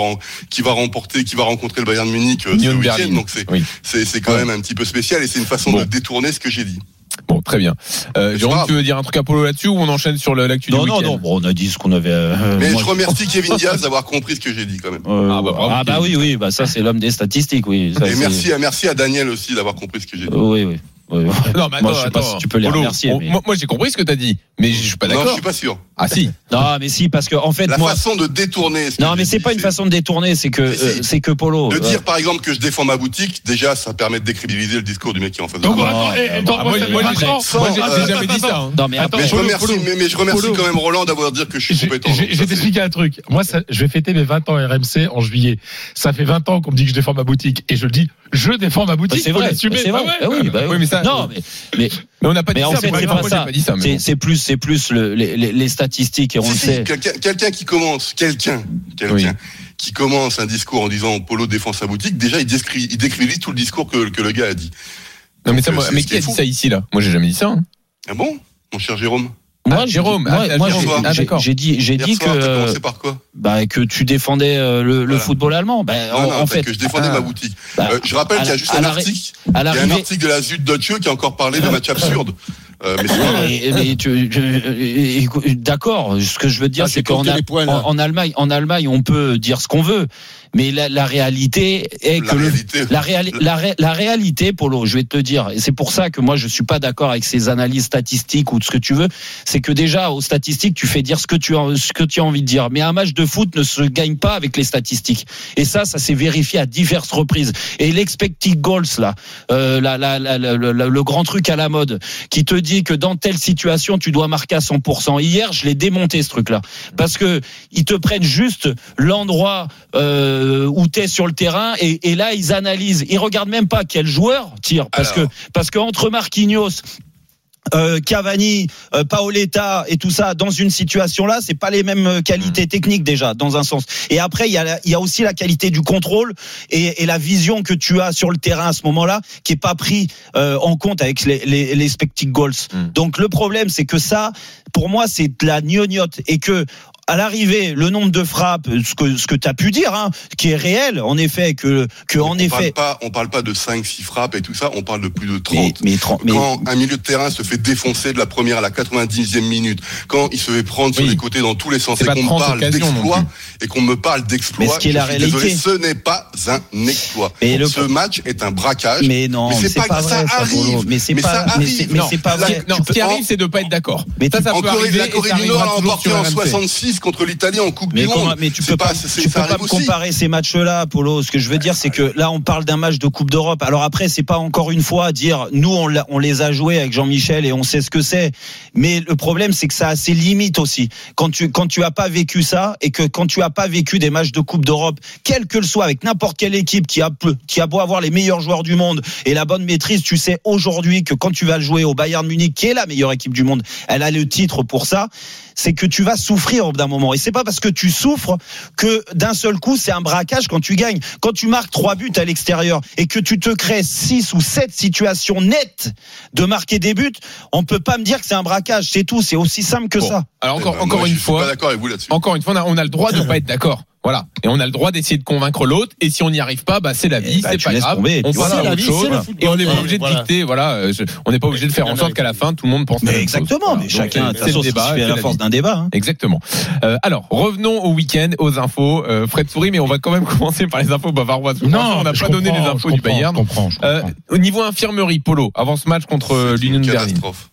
Speaker 13: qui va remporter, qui va rencontrer le Bayern Munich euh, ce week-end, donc c'est
Speaker 4: Oui.
Speaker 13: c'est c'est quand même un petit peu spécial et c'est une façon
Speaker 4: Bon.
Speaker 13: de détourner ce que j'ai dit.
Speaker 4: Bon, très bien. Euh, Jérôme, tu veux dire un truc à Polo là-dessus ou on enchaîne sur l'actu du
Speaker 3: Non, non, non. Bon, on a dit ce qu'on avait. euh,
Speaker 13: Mais
Speaker 3: moi,
Speaker 13: je remercie Kevin Diaz d'avoir compris ce que j'ai dit quand même.
Speaker 3: euh,
Speaker 4: Ah, bah, bravo,
Speaker 3: ah, bah oui, oui, bah ça c'est l'homme des statistiques, oui. Ça,
Speaker 13: Et merci, à- merci à Daniel aussi d'avoir compris ce que j'ai dit.
Speaker 3: Oui, oui.
Speaker 4: Non, mais
Speaker 3: Moi,
Speaker 4: attends,
Speaker 3: je sais pas
Speaker 4: attends.
Speaker 3: si tu peux les
Speaker 4: Polo,
Speaker 3: remercier.
Speaker 4: on-
Speaker 3: mais-
Speaker 4: Moi, moi, j'ai compris ce que t'as dit, mais je suis pas
Speaker 13: Non, je
Speaker 4: d'accord.
Speaker 13: suis pas sûr.
Speaker 4: Ah si.
Speaker 3: Non, mais si, parce que en fait,
Speaker 13: La
Speaker 3: moi.
Speaker 13: façon de détourner. ce
Speaker 3: Non, mais c'est pas une façon de détourner, c'est que, euh, c'est que Polo.
Speaker 13: De dire par exemple que je défends ma boutique, déjà ça permet de décrédibiliser le discours du mec qui est en face de
Speaker 12: Donc,
Speaker 13: moi.
Speaker 12: attends, attends, moi,
Speaker 4: moi,
Speaker 12: ça fait
Speaker 4: moi,
Speaker 12: 20
Speaker 4: j'ai- moi, jamais
Speaker 12: attends,
Speaker 4: dit ça. hein.
Speaker 3: Non, mais
Speaker 13: je remercie, mais, je remercie quand même Roland d'avoir dit que je suis compétent.
Speaker 12: je- vais
Speaker 13: c'est-
Speaker 12: t'expliquer un truc. Moi, je vais fêter mes 20 ans RMC en juillet. Ça fait 20 ans qu'on me dit que je défends ma boutique. Et je le dis, je défends ma
Speaker 3: bah,
Speaker 12: boutique.
Speaker 3: c'est vrai.
Speaker 12: Ah.
Speaker 3: Ah oui, bah
Speaker 4: Oui, mais ça-
Speaker 3: non, mais, mais,
Speaker 4: Mais on n'a pas dit
Speaker 3: mais en
Speaker 4: ça.
Speaker 3: fait, c'est pas ça.
Speaker 4: ça.
Speaker 3: C'est plus, c'est plus le- les, statistiques et on
Speaker 13: Si,
Speaker 3: le sait.
Speaker 13: quelqu'un qui commence, quelqu'un, quelqu'un
Speaker 4: Oui.
Speaker 13: qui commence un discours en disant Polo défend sa boutique, déjà il décrit, il décrivilise tout le discours que, que le gars a dit.
Speaker 4: Non, mais ça, moi- mais qui a dit ça ici là? Moi, j'ai jamais dit ça. hein.
Speaker 13: Ah bon, mon cher Jérôme?
Speaker 4: Ah, Jérôme,
Speaker 3: moi,
Speaker 4: ah,
Speaker 3: moi,
Speaker 4: Jérôme.
Speaker 3: j'ai-
Speaker 4: Ah,
Speaker 3: j'ai- dit, j'ai
Speaker 13: Hier
Speaker 3: dit
Speaker 13: soir,
Speaker 3: que,
Speaker 13: par quoi?
Speaker 3: bah, que tu défendais euh, le, football allemand. Bah,
Speaker 13: Non,
Speaker 3: en,
Speaker 13: non,
Speaker 3: en
Speaker 13: c'est
Speaker 3: fait,
Speaker 13: que je défendais
Speaker 3: ah,
Speaker 13: ma boutique.
Speaker 3: bah,
Speaker 13: Euh, je rappelle qu'il y a juste un article,
Speaker 3: à
Speaker 13: il y a un article de la Süddeutsche qui a encore parlé de match absurde. Euh, mais c'est pas vrai.
Speaker 3: Mais, mais tu- tu- écoute, d'accord. Ce que je veux dire, c'est qu'en en Allemagne, en Allemagne, on peut dire ce qu'on veut, mais la, la réalité est
Speaker 13: La
Speaker 3: que le- la, réali- la, ré- la réalité, Polo, je vais te le dire, et c'est pour ça que moi je suis pas d'accord avec ces analyses statistiques ou de ce que tu veux, c'est que déjà aux statistiques tu fais dire ce que tu as, ce que tu as envie de dire, mais un match de foot ne se gagne pas avec les statistiques, et ça, ça s'est vérifié à diverses reprises. Et l'expected goals là, euh, la- la- la- la- la- le grand truc à la mode, qui te dit que dans telle situation tu dois marquer à 100%. Hier, je l'ai démonté ce truc-là, parce que ils te prennent juste l'endroit euh, où tu es sur le terrain et, et là ils analysent. Ils regardent même pas quel joueur tire parce
Speaker 13: Alors.
Speaker 3: que parce que entre Marquinhos euh, Cavani, euh, Paoletta et tout ça dans une situation là, c'est pas les mêmes euh, qualités techniques déjà dans un sens. Et après il y a y a aussi la qualité du contrôle et, et la vision que tu as sur le terrain à ce moment-là qui est pas pris euh, en compte avec les les, les goals.
Speaker 4: Mm.
Speaker 3: Donc le problème c'est que ça pour moi c'est de la gnognotte et que à l'arrivée, le nombre de frappes, ce que ce que t'as pu dire, hein, qui est réel, en effet, que que en
Speaker 13: on
Speaker 3: effet.
Speaker 13: Parle pas, on parle pas de 5 6 frappes et tout ça, on parle de plus de 30.
Speaker 3: Mais, mais quand mais...
Speaker 13: un milieu de terrain se fait défoncer de la première à la 90e minute, quand il se fait prendre sur les côtés dans tous les sens, et qu'on me parle d'exploit et qu'on me parle d'exploit,
Speaker 3: ce
Speaker 13: ce n'est pas un exploit. Ce match est un braquage.
Speaker 3: Mais non,
Speaker 13: c'est pas,
Speaker 3: pas vrai, ça
Speaker 13: arrive.
Speaker 3: Mais c'est pas, pas vrai.
Speaker 4: Non, ce qui arrive, c'est de pas être d'accord.
Speaker 3: Mais
Speaker 4: ça, ça peut arriver.
Speaker 13: La Corée du Nord a emporté en 66 contre l'Italie en Coupe
Speaker 3: mais
Speaker 13: du Monde.
Speaker 3: Mais tu peux pas, tu peux pas comparer ces matchs-là, Polo. Ce que je veux dire, c'est que là, on parle d'un match de Coupe d'Europe. Alors après, c'est pas encore une fois dire, nous, on, les a joués avec Jean-Michel et on sait ce que c'est. Mais le problème, c'est que ça a ses limites aussi. Quand tu, quand tu as pas vécu ça et que quand tu as pas vécu des matchs de Coupe d'Europe, quel que le soit, avec n'importe quelle équipe qui a, qui a beau avoir les meilleurs joueurs du monde et la bonne maîtrise, tu sais aujourd'hui que quand tu vas le jouer au Bayern Munich, qui est la meilleure équipe du monde, elle a le titre pour ça c'est que tu vas souffrir au bout d'un moment. Et c'est pas parce que tu souffres que d'un seul coup, c'est un braquage quand tu gagnes. Quand tu marques trois buts à l'extérieur et que tu te crées six ou sept situations nettes de marquer des buts, on peut pas me dire que c'est un braquage. C'est tout. C'est aussi simple que
Speaker 4: Bon.
Speaker 3: ça.
Speaker 4: Alors encore,
Speaker 13: Eh ben,
Speaker 4: encore
Speaker 13: moi,
Speaker 4: une
Speaker 13: je suis
Speaker 4: fois,
Speaker 13: pas d'accord avec vous là-dessus.
Speaker 4: encore une fois, on a, on a le droit de pas être d'accord. Voilà. Et on a le droit d'essayer de convaincre l'autre. Et si on n'y arrive pas, bah, c'est la vie,
Speaker 3: bah,
Speaker 4: c'est pas grave.
Speaker 3: tomber,
Speaker 4: on passe à autre
Speaker 5: vie,
Speaker 4: chose. Et on n'est pas obligé de dicter, voilà. euh, je- on n'est pas obligé de faire en sorte qu'à la fin, tout le monde pense la
Speaker 3: Mais
Speaker 4: même chose.
Speaker 3: exactement. Mais chacun, de
Speaker 4: c'est le débat,
Speaker 3: à la force
Speaker 4: vie.
Speaker 3: d'un débat. hein.
Speaker 4: Exactement. Euh, alors, revenons au week-end, aux infos. Euh, Fred Souris, mais on va quand même commencer par les infos bavaroises. L'instant, on n'a pas donné les infos du Bayern. Au niveau infirmerie, Polo, avant ce match contre l'Union
Speaker 13: une
Speaker 4: Berlin.
Speaker 13: catastrophe.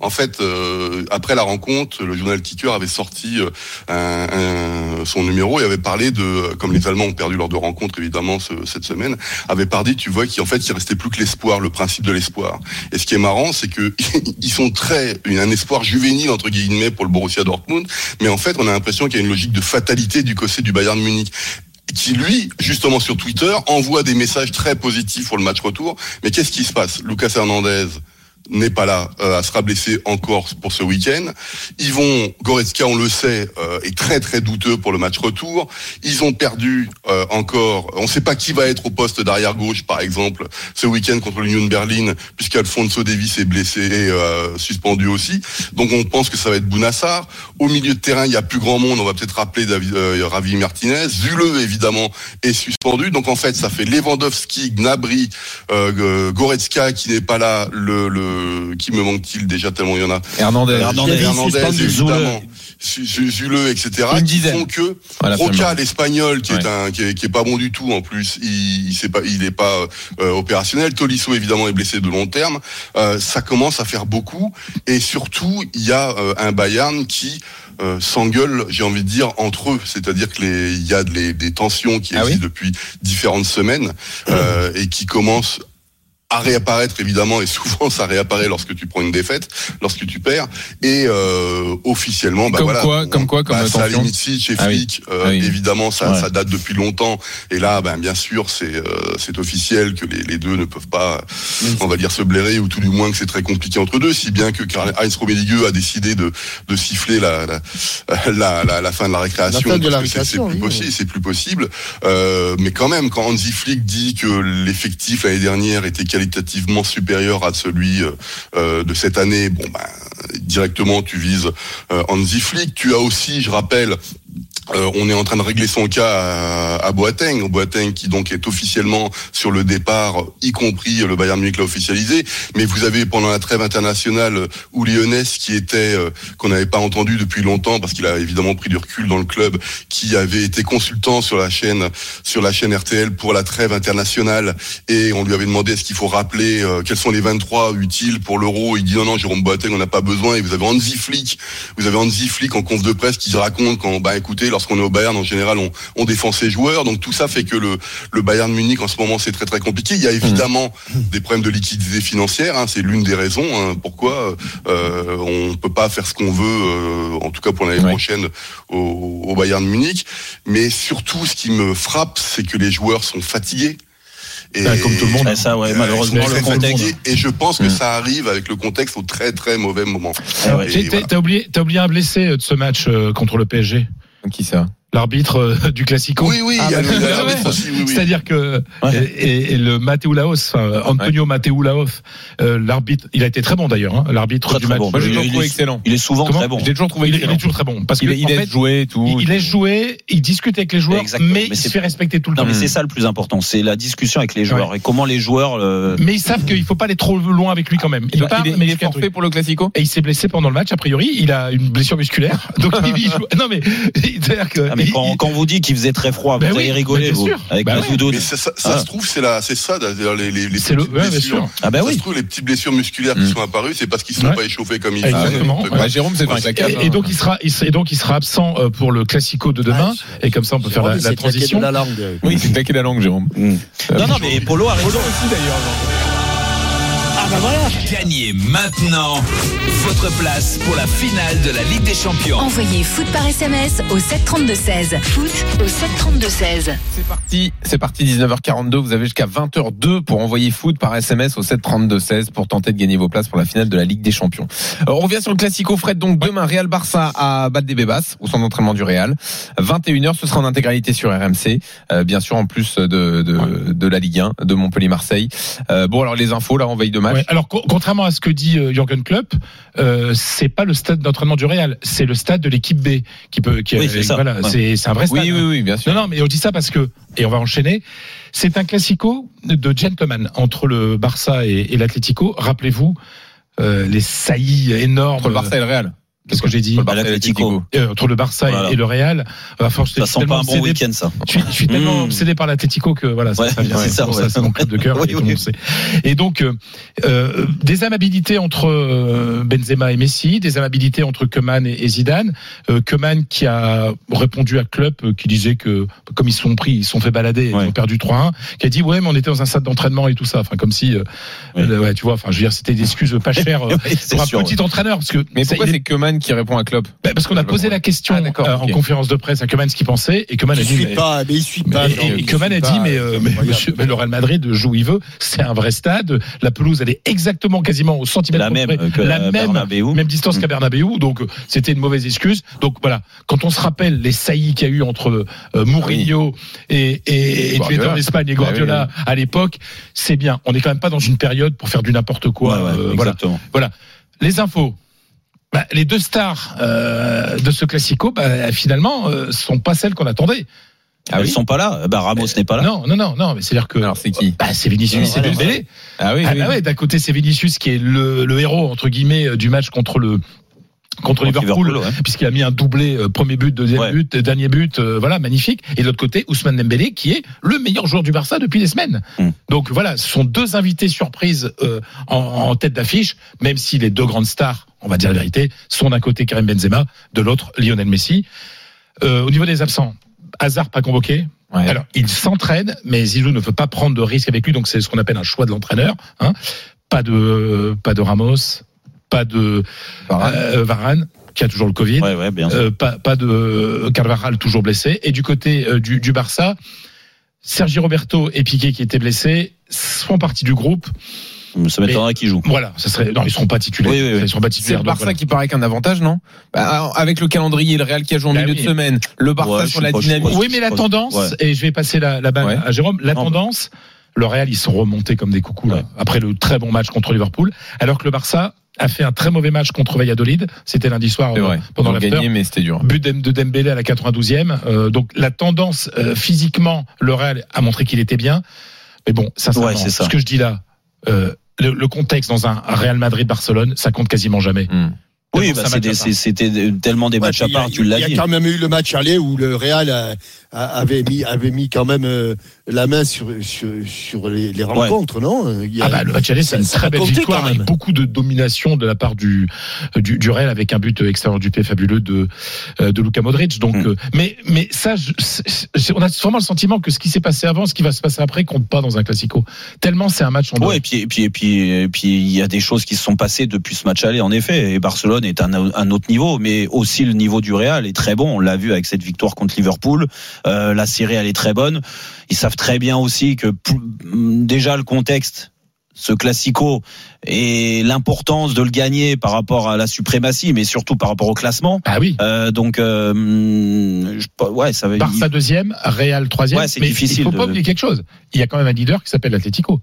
Speaker 13: En fait, euh, après la rencontre, le journal Kicker avait sorti euh, son numéro et avait parlé de, comme les Allemands ont perdu lors de rencontres évidemment ce- cette semaine, avait parlé, tu vois, qu'en fait il restait plus que l'espoir, le principe de l'espoir. Et ce qui est marrant, c'est que ils sont très un espoir juvénile entre guillemets pour le Borussia Dortmund, mais en fait on a l'impression qu'il y a une logique de fatalité du côté du Bayern Munich qui lui, justement sur Twitter, envoie des messages très positifs pour le match retour. Mais qu'est-ce qui se passe? Lucas Hernandez n'est pas là, euh, sera blessé encore pour ce week-end. Ils vont, Goretzka, on le sait, euh, est très très douteux pour le match retour. Ils ont perdu euh, encore, on ne sait pas qui va être au poste d'arrière gauche, par exemple, ce week-end contre l'Union Berlin, puisqu'Alfonso Davis est blessé et euh, suspendu aussi. Donc on pense que ça va être Bounassar. Au milieu de terrain, il y a plus grand monde. On va peut-être rappeler David, euh, Ravi Martinez. Zule, évidemment, est suspendu. Donc en fait, ça fait Lewandowski, Gnabry, euh, Goretzka qui n'est pas là, le, le qui me manque-t-il déjà tellement il y en a.
Speaker 4: Hernandez.
Speaker 13: Hernandez,
Speaker 3: Davis,
Speaker 13: Hernandez,
Speaker 3: suspendu,
Speaker 13: évidemment. Su- Su- Zule, etc.
Speaker 4: Une
Speaker 13: qui
Speaker 4: dizaine.
Speaker 13: font que
Speaker 4: Voilà,
Speaker 13: Roca, l'espagnol, qui est un, qui est, qui est pas bon du tout en plus, il, il sait pas, il est pas euh, opérationnel. Tolisso évidemment est blessé de long terme. Euh, ça commence à faire beaucoup et surtout il y a euh, un Bayern qui euh, s'engueule, j'ai envie de dire, entre eux. C'est-à-dire que les, il y a des, des tensions qui
Speaker 4: Ah oui
Speaker 13: existent depuis différentes semaines euh, et qui commencent à réapparaître évidemment et souvent ça réapparaît lorsque tu prends une défaite, lorsque tu perds. Et euh, officiellement bah
Speaker 4: Comme
Speaker 13: voilà.
Speaker 4: quoi- comme quoi, comme
Speaker 13: bah, ça limite si chez
Speaker 4: Ah oui.
Speaker 13: Flick euh,
Speaker 4: Ah oui.
Speaker 13: évidemment ça,
Speaker 3: Ouais.
Speaker 13: ça date depuis longtemps. Et là ben bien sûr c'est euh, c'est officiel que les, les deux ne peuvent pas on va dire se blairer ou tout du moins que c'est très compliqué entre deux si bien que Heinz Rummenigge a décidé de, de siffler la la, la, la, la fin de la récréation c'est- plus
Speaker 5: oui,
Speaker 13: possible c'est plus possible. Euh, mais quand même quand Hansi Flick dit que l'effectif l'année dernière était qualitativement supérieur à celui euh, euh, de cette année bon ben directement tu vises euh, Hansi Flick. Tu as aussi je rappelle euh, on est en train de régler son cas à, à Boateng, Boateng qui donc est officiellement sur le départ, y compris le Bayern Munich l'a officialisé. Mais vous avez pendant la trêve internationale Hoeneß qui était euh, qu'on n'avait pas entendu depuis longtemps parce qu'il a évidemment pris du recul dans le club, qui avait été consultant sur la chaîne sur la chaîne RTL pour la trêve internationale et on lui avait demandé est-ce qu'il faut rappeler euh, quels sont les 23 utiles pour l'Euro? Il dit non non Jérôme Boateng on n'a pas besoin et vous avez Hansi Flick, vous avez Hansi Flick en conf de presse qui raconte quand bah écoutez lorsqu'on est au Bayern en général on, on défend ses joueurs donc tout ça fait que le le Bayern Munich en ce moment c'est très très compliqué. Il y a évidemment des problèmes de liquidité financière, hein, c'est l'une des raisons hein, pourquoi euh, on peut pas faire ce qu'on veut euh, en tout cas pour l'année
Speaker 4: Ouais.
Speaker 13: prochaine au, au Bayern Munich. Mais surtout ce qui me frappe c'est que les joueurs sont fatigués. Et
Speaker 12: Bah, comme tout le monde.
Speaker 3: Ouais, ça, ouais,
Speaker 13: euh,
Speaker 3: malheureusement, le contexte.
Speaker 13: Et je pense que
Speaker 4: Mm.
Speaker 13: ça arrive avec le contexte au très très mauvais moment.
Speaker 3: Ah ouais.
Speaker 12: T'as
Speaker 13: voilà.
Speaker 12: oublié, un blessé euh, de ce match euh, contre le PSG.
Speaker 4: Qui ça?
Speaker 12: L'arbitre euh, du Classico.
Speaker 13: Oui, oui, il y a
Speaker 12: Ah,
Speaker 13: le-
Speaker 12: bah, ouais, ouais.
Speaker 13: aussi, oui, oui.
Speaker 12: C'est-à-dire que
Speaker 3: Ouais.
Speaker 12: et, le Matteo Laos, enfin, Antonio Matteo Laos, euh, l'arbitre, il a été très bon d'ailleurs, hein, l'arbitre du
Speaker 3: très
Speaker 12: match.
Speaker 3: bon.
Speaker 4: Moi, trouvé
Speaker 3: est-
Speaker 4: excellent.
Speaker 3: Il est souvent
Speaker 12: Comment
Speaker 3: très bon.
Speaker 4: Je l'ai toujours trouvé
Speaker 12: Il, est- il
Speaker 4: excellent.
Speaker 12: est toujours très bon parce
Speaker 4: Il,
Speaker 12: que
Speaker 4: il laisse
Speaker 12: fait,
Speaker 4: jouer et tout.
Speaker 12: il, il laisse jouer, il discute avec les joueurs,
Speaker 3: Exactement.
Speaker 12: mais,
Speaker 3: Mais
Speaker 12: il se fait respecter tout le
Speaker 3: Non,
Speaker 12: temps.
Speaker 3: mais c'est ça le plus important, c'est la discussion avec les joueurs
Speaker 12: Ouais.
Speaker 3: et comment les joueurs. euh,
Speaker 12: Mais ils savent qu'il faut pas aller trop loin avec lui quand même. Il part,
Speaker 4: il est,
Speaker 12: mais
Speaker 4: il est
Speaker 12: jusqu'à un
Speaker 4: forfait pour le Classico
Speaker 12: Et il s'est blessé pendant le match, a priori. Il a une blessure musculaire. Donc il joue. Non mais, c'est-à-dire que.
Speaker 3: Ah, mais
Speaker 12: il-
Speaker 3: quand, vous dit qu'il faisait très froid,
Speaker 12: Ben
Speaker 3: vous
Speaker 12: oui,
Speaker 3: allez rigoler,
Speaker 12: ben
Speaker 3: vous, avec
Speaker 12: Ben oui.
Speaker 13: Mais ça, ça, ça
Speaker 3: Ah.
Speaker 13: se trouve, c'est la, c'est ça, d'ailleurs, les, les, les
Speaker 12: C'est le-
Speaker 13: petites
Speaker 12: ouais,
Speaker 13: blessures.
Speaker 12: sûr.
Speaker 3: Ah ben
Speaker 13: ça
Speaker 3: oui.
Speaker 13: se trouve, les petites blessures musculaires qui
Speaker 4: Mm.
Speaker 13: sont apparues, c'est parce qu'ils ne sont
Speaker 12: Ouais.
Speaker 13: pas échauffés comme il
Speaker 12: Exactement. Ouais.
Speaker 4: Bah, Jérôme, c'est.
Speaker 12: Et, et donc il sera, et donc il sera absent euh, pour le classico de demain. et comme ça on peut faire la, la transition.
Speaker 5: la langue.
Speaker 4: Oui, c'est claqué la langue, Jérôme.
Speaker 3: Mm. Non, non, mais Polo a raison.
Speaker 4: aussi d'ailleurs.
Speaker 2: Gagnez maintenant votre place pour la finale de la Ligue des Champions.
Speaker 1: Envoyez foot par SMS au 732-16. Foot au 732-16.
Speaker 4: C'est parti, c'est parti 19h42. Vous avez jusqu'à 20h02 pour envoyer foot par SMS au 732-16 pour tenter de gagner vos places pour la finale de la Ligue des Champions. Euh, on revient sur le Classico Fred. Donc demain, Real Barça à Bad des Bébas au centre d'entraînement du Real. 21h, ce sera en intégralité sur RMC. Euh, bien sûr, en plus de, de, de la Ligue 1, de Montpellier-Marseille. Euh, bon, alors les infos, là, en veille de match.
Speaker 12: Ouais, alors co- contrairement à ce que dit euh, Jürgen Klopp, euh, c'est pas le stade d'entraînement du Real, c'est le stade de l'équipe B qui peut. Qui,
Speaker 3: Oui, c'est.
Speaker 12: Voilà,
Speaker 3: Ouais.
Speaker 12: c'est c'est un vrai stade.
Speaker 4: Oui, oui, oui, bien sûr.
Speaker 12: Non, non, mais on dit ça parce que, et on va enchaîner, c'est un classico de gentleman entre le Barça et, et l'Atlético. Rappelez-vous, euh, les saillies énormes.
Speaker 4: Entre le Barça et le Real.
Speaker 12: Qu'est-ce que j'ai dit
Speaker 3: Bah, l'Atlético.
Speaker 12: Euh, entre le Barça et-
Speaker 3: Voilà.
Speaker 12: et, le Real. À force, je
Speaker 3: Ça
Speaker 12: suis
Speaker 3: sent
Speaker 12: tellement
Speaker 3: pas un bon
Speaker 12: obsédé-
Speaker 3: week-end, ça.
Speaker 12: Je suis, je suis tellement
Speaker 3: Mmh.
Speaker 12: obsédé par l'Atlético que voilà, ça,
Speaker 3: Ouais,
Speaker 12: ça vient.
Speaker 3: c'est ça, ouais.
Speaker 12: c'est mon club de cœur.
Speaker 3: Oui, oui.
Speaker 12: Et donc, euh, euh, des amabilités entre euh, Benzema et Messi, des amabilités entre Keman et, et Zidane. Euh, Keman qui a répondu à Club, euh, qui disait que comme ils se sont pris, ils se sont fait balader, ils ont perdu 3-1, qui a dit ouais, mais on était dans un stade d'entraînement et tout ça. Enfin, comme si, euh, euh, ouais, tu vois, enfin, je veux dire, c'était des excuses pas chères euh, pour un
Speaker 3: sûr,
Speaker 12: petit entraîneur, parce que
Speaker 4: Mais pourquoi c'est Keman qui répond à Klopp
Speaker 12: bah, parce qu'on a posé la question
Speaker 4: Ah, d'accord,
Speaker 12: euh, en conférence de presse à Keman ce qu'il pensait et Keman a
Speaker 5: Il
Speaker 12: dit
Speaker 5: suit
Speaker 12: mais-
Speaker 5: pas, mais il suit pas.
Speaker 12: et-
Speaker 5: non,
Speaker 12: et, a
Speaker 5: pas,
Speaker 12: dit mais,
Speaker 5: euh,
Speaker 12: mais monsieur, mais le Real Madrid joue où il veut, c'est un vrai stade, la pelouse elle est exactement quasiment au centimètre
Speaker 3: La même
Speaker 12: près,
Speaker 3: que
Speaker 12: la même
Speaker 3: Bernabéu.
Speaker 12: même distance
Speaker 3: Mm.
Speaker 12: qu'à Bernabéu donc euh, c'était une mauvaise excuse. Donc voilà, quand on se rappelle les saillies qu'il y a eu entre euh, Mourinho et et, et
Speaker 4: Guardiola.
Speaker 12: Twitter d'Espagne et Guardiola
Speaker 4: Ah
Speaker 12: à l'époque, c'est bien. On n'est quand même pas dans une période pour faire du n'importe quoi.
Speaker 3: Ouais, ouais,
Speaker 12: euh. Voilà. Les infos. Bah, les deux stars euh, de ce classico, bah, finalement, euh, sont pas celles qu'on attendait.
Speaker 3: Elles sont pas là. Bah, Ramos n'est pas là.
Speaker 12: Non, non, non, non. Mais c'est à dire que.
Speaker 4: Alors c'est qui
Speaker 12: Bah, c'est Vinicius, c'est Dembélé.
Speaker 4: Ah oui,
Speaker 12: Ah
Speaker 4: oui.
Speaker 12: bah ouais, d'un côté c'est Vinicius qui est le, le héros entre guillemets euh, du match contre le contre, Liverpool,
Speaker 3: Liverpool, ouais.
Speaker 12: puisqu'il a mis un doublé euh, premier but, deuxième
Speaker 3: Ouais.
Speaker 12: but, euh, dernier but, euh, voilà magnifique. Et de l'autre côté Ousmane Dembélé qui est le meilleur joueur du Barça depuis des semaines.
Speaker 3: Mm.
Speaker 12: Donc voilà, ce sont deux invités surprises euh, en, en tête d'affiche, même si les deux grandes stars, on va dire la vérité, sont d'un côté Karim Benzema, de l'autre Lionel Messi. Euh, au niveau des absents, Hazard pas convoqué.
Speaker 4: Ouais.
Speaker 12: Alors, il s'entraîne, mais Zizou ne veut pas prendre de risque avec lui, donc c'est ce qu'on appelle un choix de l'entraîneur. Hein. Pas de, pas de Ramos, pas de
Speaker 4: Varane.
Speaker 12: euh, Varane, qui a toujours le Covid.
Speaker 3: Ouais, ouais, bien sûr.
Speaker 12: Euh, pas, pas de Carvajal toujours blessé. Et du côté euh, du, du Barça, Sergi Roberto et Piqué qui étaient blessés font partie du groupe.
Speaker 3: Ça m'étonnerait qu'il joue.
Speaker 12: Voilà, ça serait non, ils seront pas titulaires.
Speaker 3: Oui, oui, oui.
Speaker 12: Ils seront pas
Speaker 4: C'est
Speaker 12: titulaires.
Speaker 4: le
Speaker 12: donc
Speaker 4: Barça
Speaker 12: voilà.
Speaker 4: qui paraît qu'un avantage, non? Bah, Avec le calendrier, le Real qui a joué en
Speaker 12: Bah
Speaker 4: milieu
Speaker 12: oui.
Speaker 4: de semaine, le Barça
Speaker 3: Ouais,
Speaker 4: sur la dynamique.
Speaker 12: Oui, mais la tendance,
Speaker 3: Ouais.
Speaker 12: et je vais passer la, la balle
Speaker 4: Ouais.
Speaker 12: à Jérôme, la
Speaker 3: Non, bah.
Speaker 12: tendance, le Real, ils sont remontés comme des coucous, là, après le très bon match contre Liverpool, alors que le Barça a fait un très mauvais match contre Valladolid, c'était lundi soir
Speaker 4: C'est
Speaker 12: euh,
Speaker 4: vrai.
Speaker 12: pendant l'after.
Speaker 4: gagné, mais c'était dur.
Speaker 12: But de Dembélé à la 92e. euh, donc la tendance euh, physiquement, le Real a montré qu'il était bien. Mais bon, sincèrement,
Speaker 3: Ouais, c'est ça.
Speaker 12: ce que je dis là, euh, le, le contexte dans un Real Madrid-Barcelone, ça compte quasiment jamais.
Speaker 4: Hmm.
Speaker 3: Oui, bah, c'était tellement des
Speaker 5: Ouais,
Speaker 3: matchs à
Speaker 5: il
Speaker 3: part, tu l'as
Speaker 5: Il
Speaker 3: dit.
Speaker 5: y a quand même eu le match aller où le Real a- avait mis, avait mis quand même euh, la main sur, sur, sur les, les rencontres, non? Il y a-
Speaker 12: Ah bah, le match aller, c'est une très
Speaker 5: a
Speaker 12: belle victoire
Speaker 5: quand
Speaker 12: avec
Speaker 5: même.
Speaker 12: beaucoup de domination de la part du du, du Real avec un but extérieur du pied fabuleux de euh, de Luka Modric. Donc, euh, mais mais ça, je- on a vraiment le sentiment que ce qui s'est passé avant, ce qui va se passer après, compte pas dans un classico. Tellement c'est un match en
Speaker 3: Ouais, et puis, et puis, et puis, et puis, il y a des choses qui se sont passées depuis ce match aller, en effet. Et Barcelone est un, un autre niveau, mais aussi le niveau du Real est très bon. On l'a vu avec cette victoire contre Liverpool. Euh, la série, elle est très bonne. Ils savent très bien aussi que plus- déjà le contexte, ce classico et l'importance de le gagner par rapport à la suprématie, mais surtout par rapport au classement.
Speaker 12: Ah oui.
Speaker 3: Euh, donc, euh, je- ouais, ça va.
Speaker 12: Barça deuxième, Real troisième.
Speaker 3: Ouais, c'est difficile
Speaker 12: Il faut
Speaker 3: de-
Speaker 12: pas oublier quelque chose. Il y a quand même un leader qui s'appelle l'Atlético.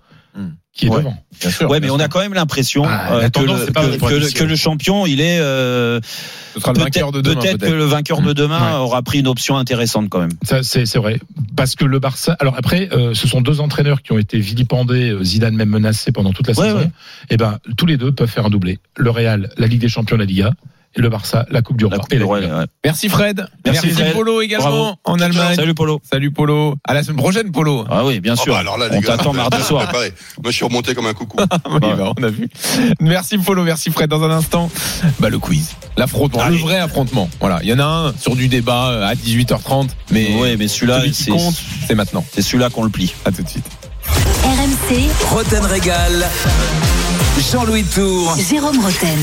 Speaker 12: Qui est
Speaker 3: Ouais.
Speaker 12: devant.
Speaker 4: Bien sûr.
Speaker 3: Ouais, mais on a quand même l'impression
Speaker 12: Ah,
Speaker 3: euh, que, le,
Speaker 12: pas
Speaker 3: que- que que champion, il est euh,
Speaker 4: Ce sera le vainqueur de
Speaker 3: peut-être
Speaker 4: demain,
Speaker 3: peut-être que le vainqueur de demain
Speaker 12: Ouais.
Speaker 3: aura pris une option intéressante quand même.
Speaker 12: Ça, c'est vrai. Parce que le Barça. Alors après, euh, ce sont deux entraîneurs qui ont été vilipendés, Zidane même menacé pendant toute la
Speaker 3: Ouais,
Speaker 12: saison.
Speaker 3: ouais.
Speaker 12: Et ben, tous les deux peuvent faire un doublé. Le Real, la Ligue des Champions, la Liga. Le Barça, la Coupe du
Speaker 3: La
Speaker 12: Roi.
Speaker 3: Coupe
Speaker 12: et
Speaker 3: du
Speaker 12: la
Speaker 3: Roi, ouais.
Speaker 4: Merci Fred.
Speaker 3: Merci, Fred.
Speaker 4: Polo également
Speaker 3: Bravo.
Speaker 4: en Allemagne.
Speaker 3: Salut Polo.
Speaker 4: Salut Polo. À la semaine prochaine Polo.
Speaker 3: Ah oui, bien
Speaker 13: Ah
Speaker 3: sûr.
Speaker 13: bah alors là, les
Speaker 3: On t'attend mardi soir.
Speaker 13: préparé. Moi, je suis remonté comme un coucou.
Speaker 4: Oui, bah, on a vu. Merci Polo, merci Fred. Dans un instant, bah, le quiz. L'affrontement, le vrai affrontement. Voilà. Il y en a un sur du débat euh, à 18h30. Mais,
Speaker 3: Ouais, mais celui-là,
Speaker 4: celui qui
Speaker 3: c'est-
Speaker 4: compte, c'est maintenant.
Speaker 3: C'est celui-là qu'on le plie.
Speaker 4: À tout de suite.
Speaker 1: RMC,
Speaker 2: Roten Régal. Jean-Louis Tour.
Speaker 1: Jérôme Roten.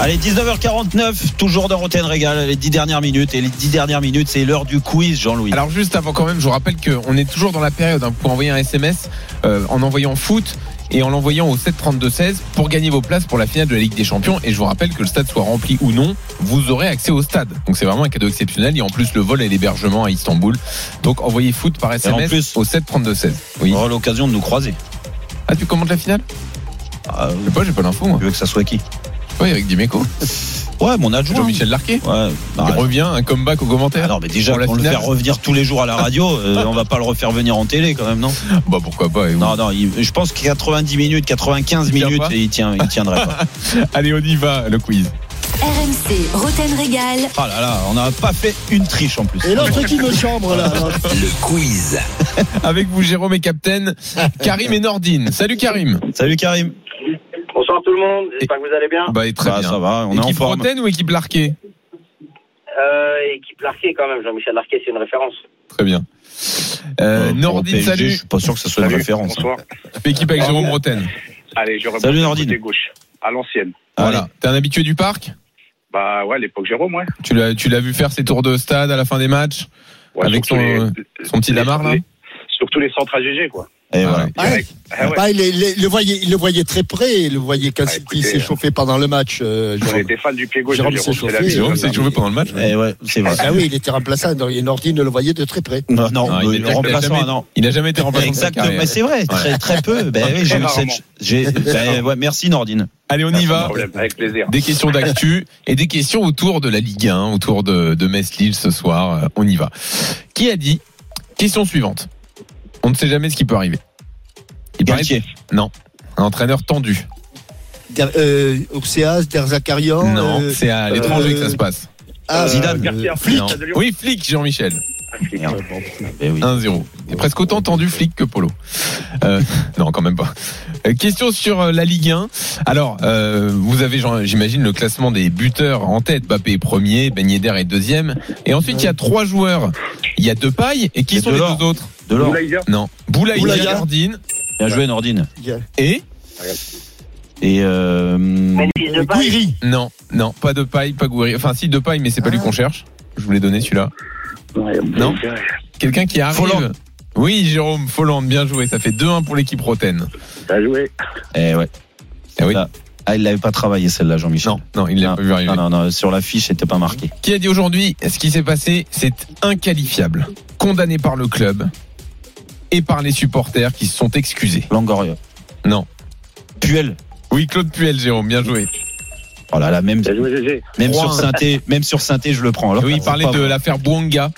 Speaker 3: Allez, 19h49, toujours dans Roten Régal, les 10 dernières minutes. Et les 10 dernières minutes, c'est l'heure du quiz, Jean-Louis.
Speaker 4: Alors juste avant quand même, je vous rappelle qu'on est toujours dans la période hein, pour envoyer un SMS euh, en envoyant foot et en l'envoyant au 732-16 pour gagner vos places pour la finale de la Ligue des Champions. Et je vous rappelle que le stade soit rempli ou non, vous aurez accès au stade. Donc c'est vraiment un cadeau exceptionnel. Il y a en plus le vol et l'hébergement à Istanbul. Donc envoyez foot par SMS
Speaker 3: plus-
Speaker 4: au 732-16. Oui.
Speaker 3: On aura l'occasion de nous croiser.
Speaker 4: Ah tu commentes la finale?
Speaker 3: Ah,
Speaker 4: Je sais pas, j'ai pas l'info moi.
Speaker 3: tu veux que ça soit qui?
Speaker 4: Ouais, Eric Dimeco.
Speaker 3: Ouais, mon adjoint.
Speaker 4: Jean-Michel Larquet.
Speaker 3: Ouais, bah,
Speaker 4: Il revient, un comeback au commentaire.
Speaker 3: Ah non, mais déjà,
Speaker 4: Pour la
Speaker 3: on le
Speaker 4: finale.
Speaker 3: faire revenir tous les jours à la radio, euh, on va pas le refaire venir en télé quand même, non?
Speaker 4: Bah pourquoi pas. et oui.
Speaker 3: Non, non, il- je pense que 90 minutes, 95
Speaker 4: Il tient
Speaker 3: minutes,
Speaker 4: pas
Speaker 3: et il, tient, il tiendrait pas.
Speaker 4: Allez, on y va, le quiz.
Speaker 1: RMC Roten Régal.
Speaker 3: Oh là là, on n'a pas fait une triche en plus.
Speaker 5: Et l'autre qui me chambre là.
Speaker 2: Le quiz.
Speaker 4: Avec vous, Jérôme et Captain, Karim et Nordine. Salut Karim.
Speaker 3: Salut Karim.
Speaker 14: Le monde, j'espère que vous allez bien.
Speaker 4: Bah, et très
Speaker 3: Bah,
Speaker 4: bien.
Speaker 3: ça va, on est en
Speaker 4: équipe
Speaker 3: forme.
Speaker 4: Ou équipe Larquet
Speaker 14: Euh, équipe Larquet quand même, Jean-Michel Larquet, c'est une référence.
Speaker 4: Très bien. Euh,
Speaker 3: Euh,
Speaker 4: Nordine,
Speaker 3: PSG,
Speaker 4: salut.
Speaker 3: Je suis pas sûr que ça soit une
Speaker 15: Salut,
Speaker 3: référence. hein.
Speaker 15: Bonsoir.
Speaker 4: Équipe avec Jérôme Roten.
Speaker 15: Allez, je rebondis
Speaker 3: Salut, Nordine.
Speaker 15: côté gauche, à l'ancienne.
Speaker 4: Voilà. T'es un habitué du parc
Speaker 15: Bah ouais, l'époque Jérôme, ouais.
Speaker 4: Tu l'as, tu l'as vu faire ses tours de stade à la fin des matchs
Speaker 15: Ouais,
Speaker 4: Avec son,
Speaker 15: les-
Speaker 4: son petit
Speaker 15: les-
Speaker 4: Lamar, là
Speaker 15: les- Surtout les centres à GG, quoi.
Speaker 3: Et
Speaker 4: Ah
Speaker 3: voilà.
Speaker 4: ouais.
Speaker 5: Ah,
Speaker 15: Direct. Ah ouais.
Speaker 5: bah, il, il- il le voyait, il le voyait très près, il le voyait quand
Speaker 15: Ah,
Speaker 5: il s'est chauffé pendant le match. euh,
Speaker 15: On
Speaker 5: Jérôme.
Speaker 15: était fan du pied gauche
Speaker 5: Jérôme s'est chauffé.
Speaker 4: Jérôme s'est joué pendant le match.
Speaker 3: Et ouais, c'est vrai.
Speaker 5: Ah oui, il était remplaçant, et Nordine le voyait de très près.
Speaker 3: Non, non,
Speaker 4: Ah, il était- il a
Speaker 3: remplaçant,
Speaker 4: jamais-
Speaker 3: non.
Speaker 4: Il a jamais été remplaçant.
Speaker 3: Exactement, mais c'est vrai, très, très peu. Ben oui, j'ai eu
Speaker 15: Rarement.
Speaker 3: cette. j'ai- ben ouais, merci Nordine.
Speaker 4: Allez, on y va.
Speaker 15: problème, Avec plaisir.
Speaker 4: Des questions d'actu et des questions autour de la Ligue 1, autour de, de Metz-Lille ce soir. Euh, On y va. Qui a dit? Question suivante. On ne sait jamais ce qui peut arriver. Il paraît-. Non. Un entraîneur tendu.
Speaker 5: Der, euh, Urseas, Der Zakarian.
Speaker 4: non,
Speaker 5: euh,
Speaker 4: c'est à l'étranger
Speaker 5: euh,
Speaker 4: que ça se passe.
Speaker 5: ah,
Speaker 3: Zidane.
Speaker 5: Euh,
Speaker 15: Lyon.
Speaker 4: Oui, flic, Jean-Michel.
Speaker 3: Merde. Ben oui.
Speaker 4: 1-0. C'est presque autant tendu flic que Polo. Euh, non, quand même pas. Euh, question sur euh, la Ligue 1. Alors, euh, vous avez, j'imagine, le classement des buteurs en tête. Bappé est premier, Ben Yedder est deuxième. Et ensuite, il y a trois joueurs. Il y a deux pailles. Et qui
Speaker 3: Et
Speaker 4: sont les deux autres?
Speaker 3: De l'or.
Speaker 15: Boulaïda.
Speaker 4: Non. Boulaïda,
Speaker 5: Boulaïda.
Speaker 4: Nordine.
Speaker 3: Bien joué Nordine.
Speaker 4: Et
Speaker 3: Et euh.
Speaker 5: Guiri.
Speaker 4: Non, non, pas de paille, pas Gouiri. Enfin, si, de paille, mais c'est pas lui qu'on cherche. Je vous l'ai donné celui-là. Non Quelqu'un qui arrive.
Speaker 3: Folland.
Speaker 4: Oui, Jérôme, Folland, bien joué. Ça fait 2-1 pour l'équipe Roten.
Speaker 15: T'as joué.
Speaker 3: eh ouais.
Speaker 4: Eh oui.
Speaker 3: Ah, il l'avait pas travaillé celle-là, Jean-Michel.
Speaker 4: Non, non, il l'a pas vu arriver.
Speaker 3: non, non, non, sur la fiche, c'était pas marqué.
Speaker 4: Qui a dit aujourd'hui ce qui s'est passé, c'est inqualifiable, condamné par le club et par les supporters qui se sont excusés.
Speaker 3: Longoria.
Speaker 4: Non.
Speaker 3: Puel.
Speaker 4: Oui, Claude Puel, Jérôme, bien joué.
Speaker 3: Oh là là, même, même sur synthé, même sur synthé, je le prends. Alors,
Speaker 4: oui, il parlait de l'affaire Bouanga,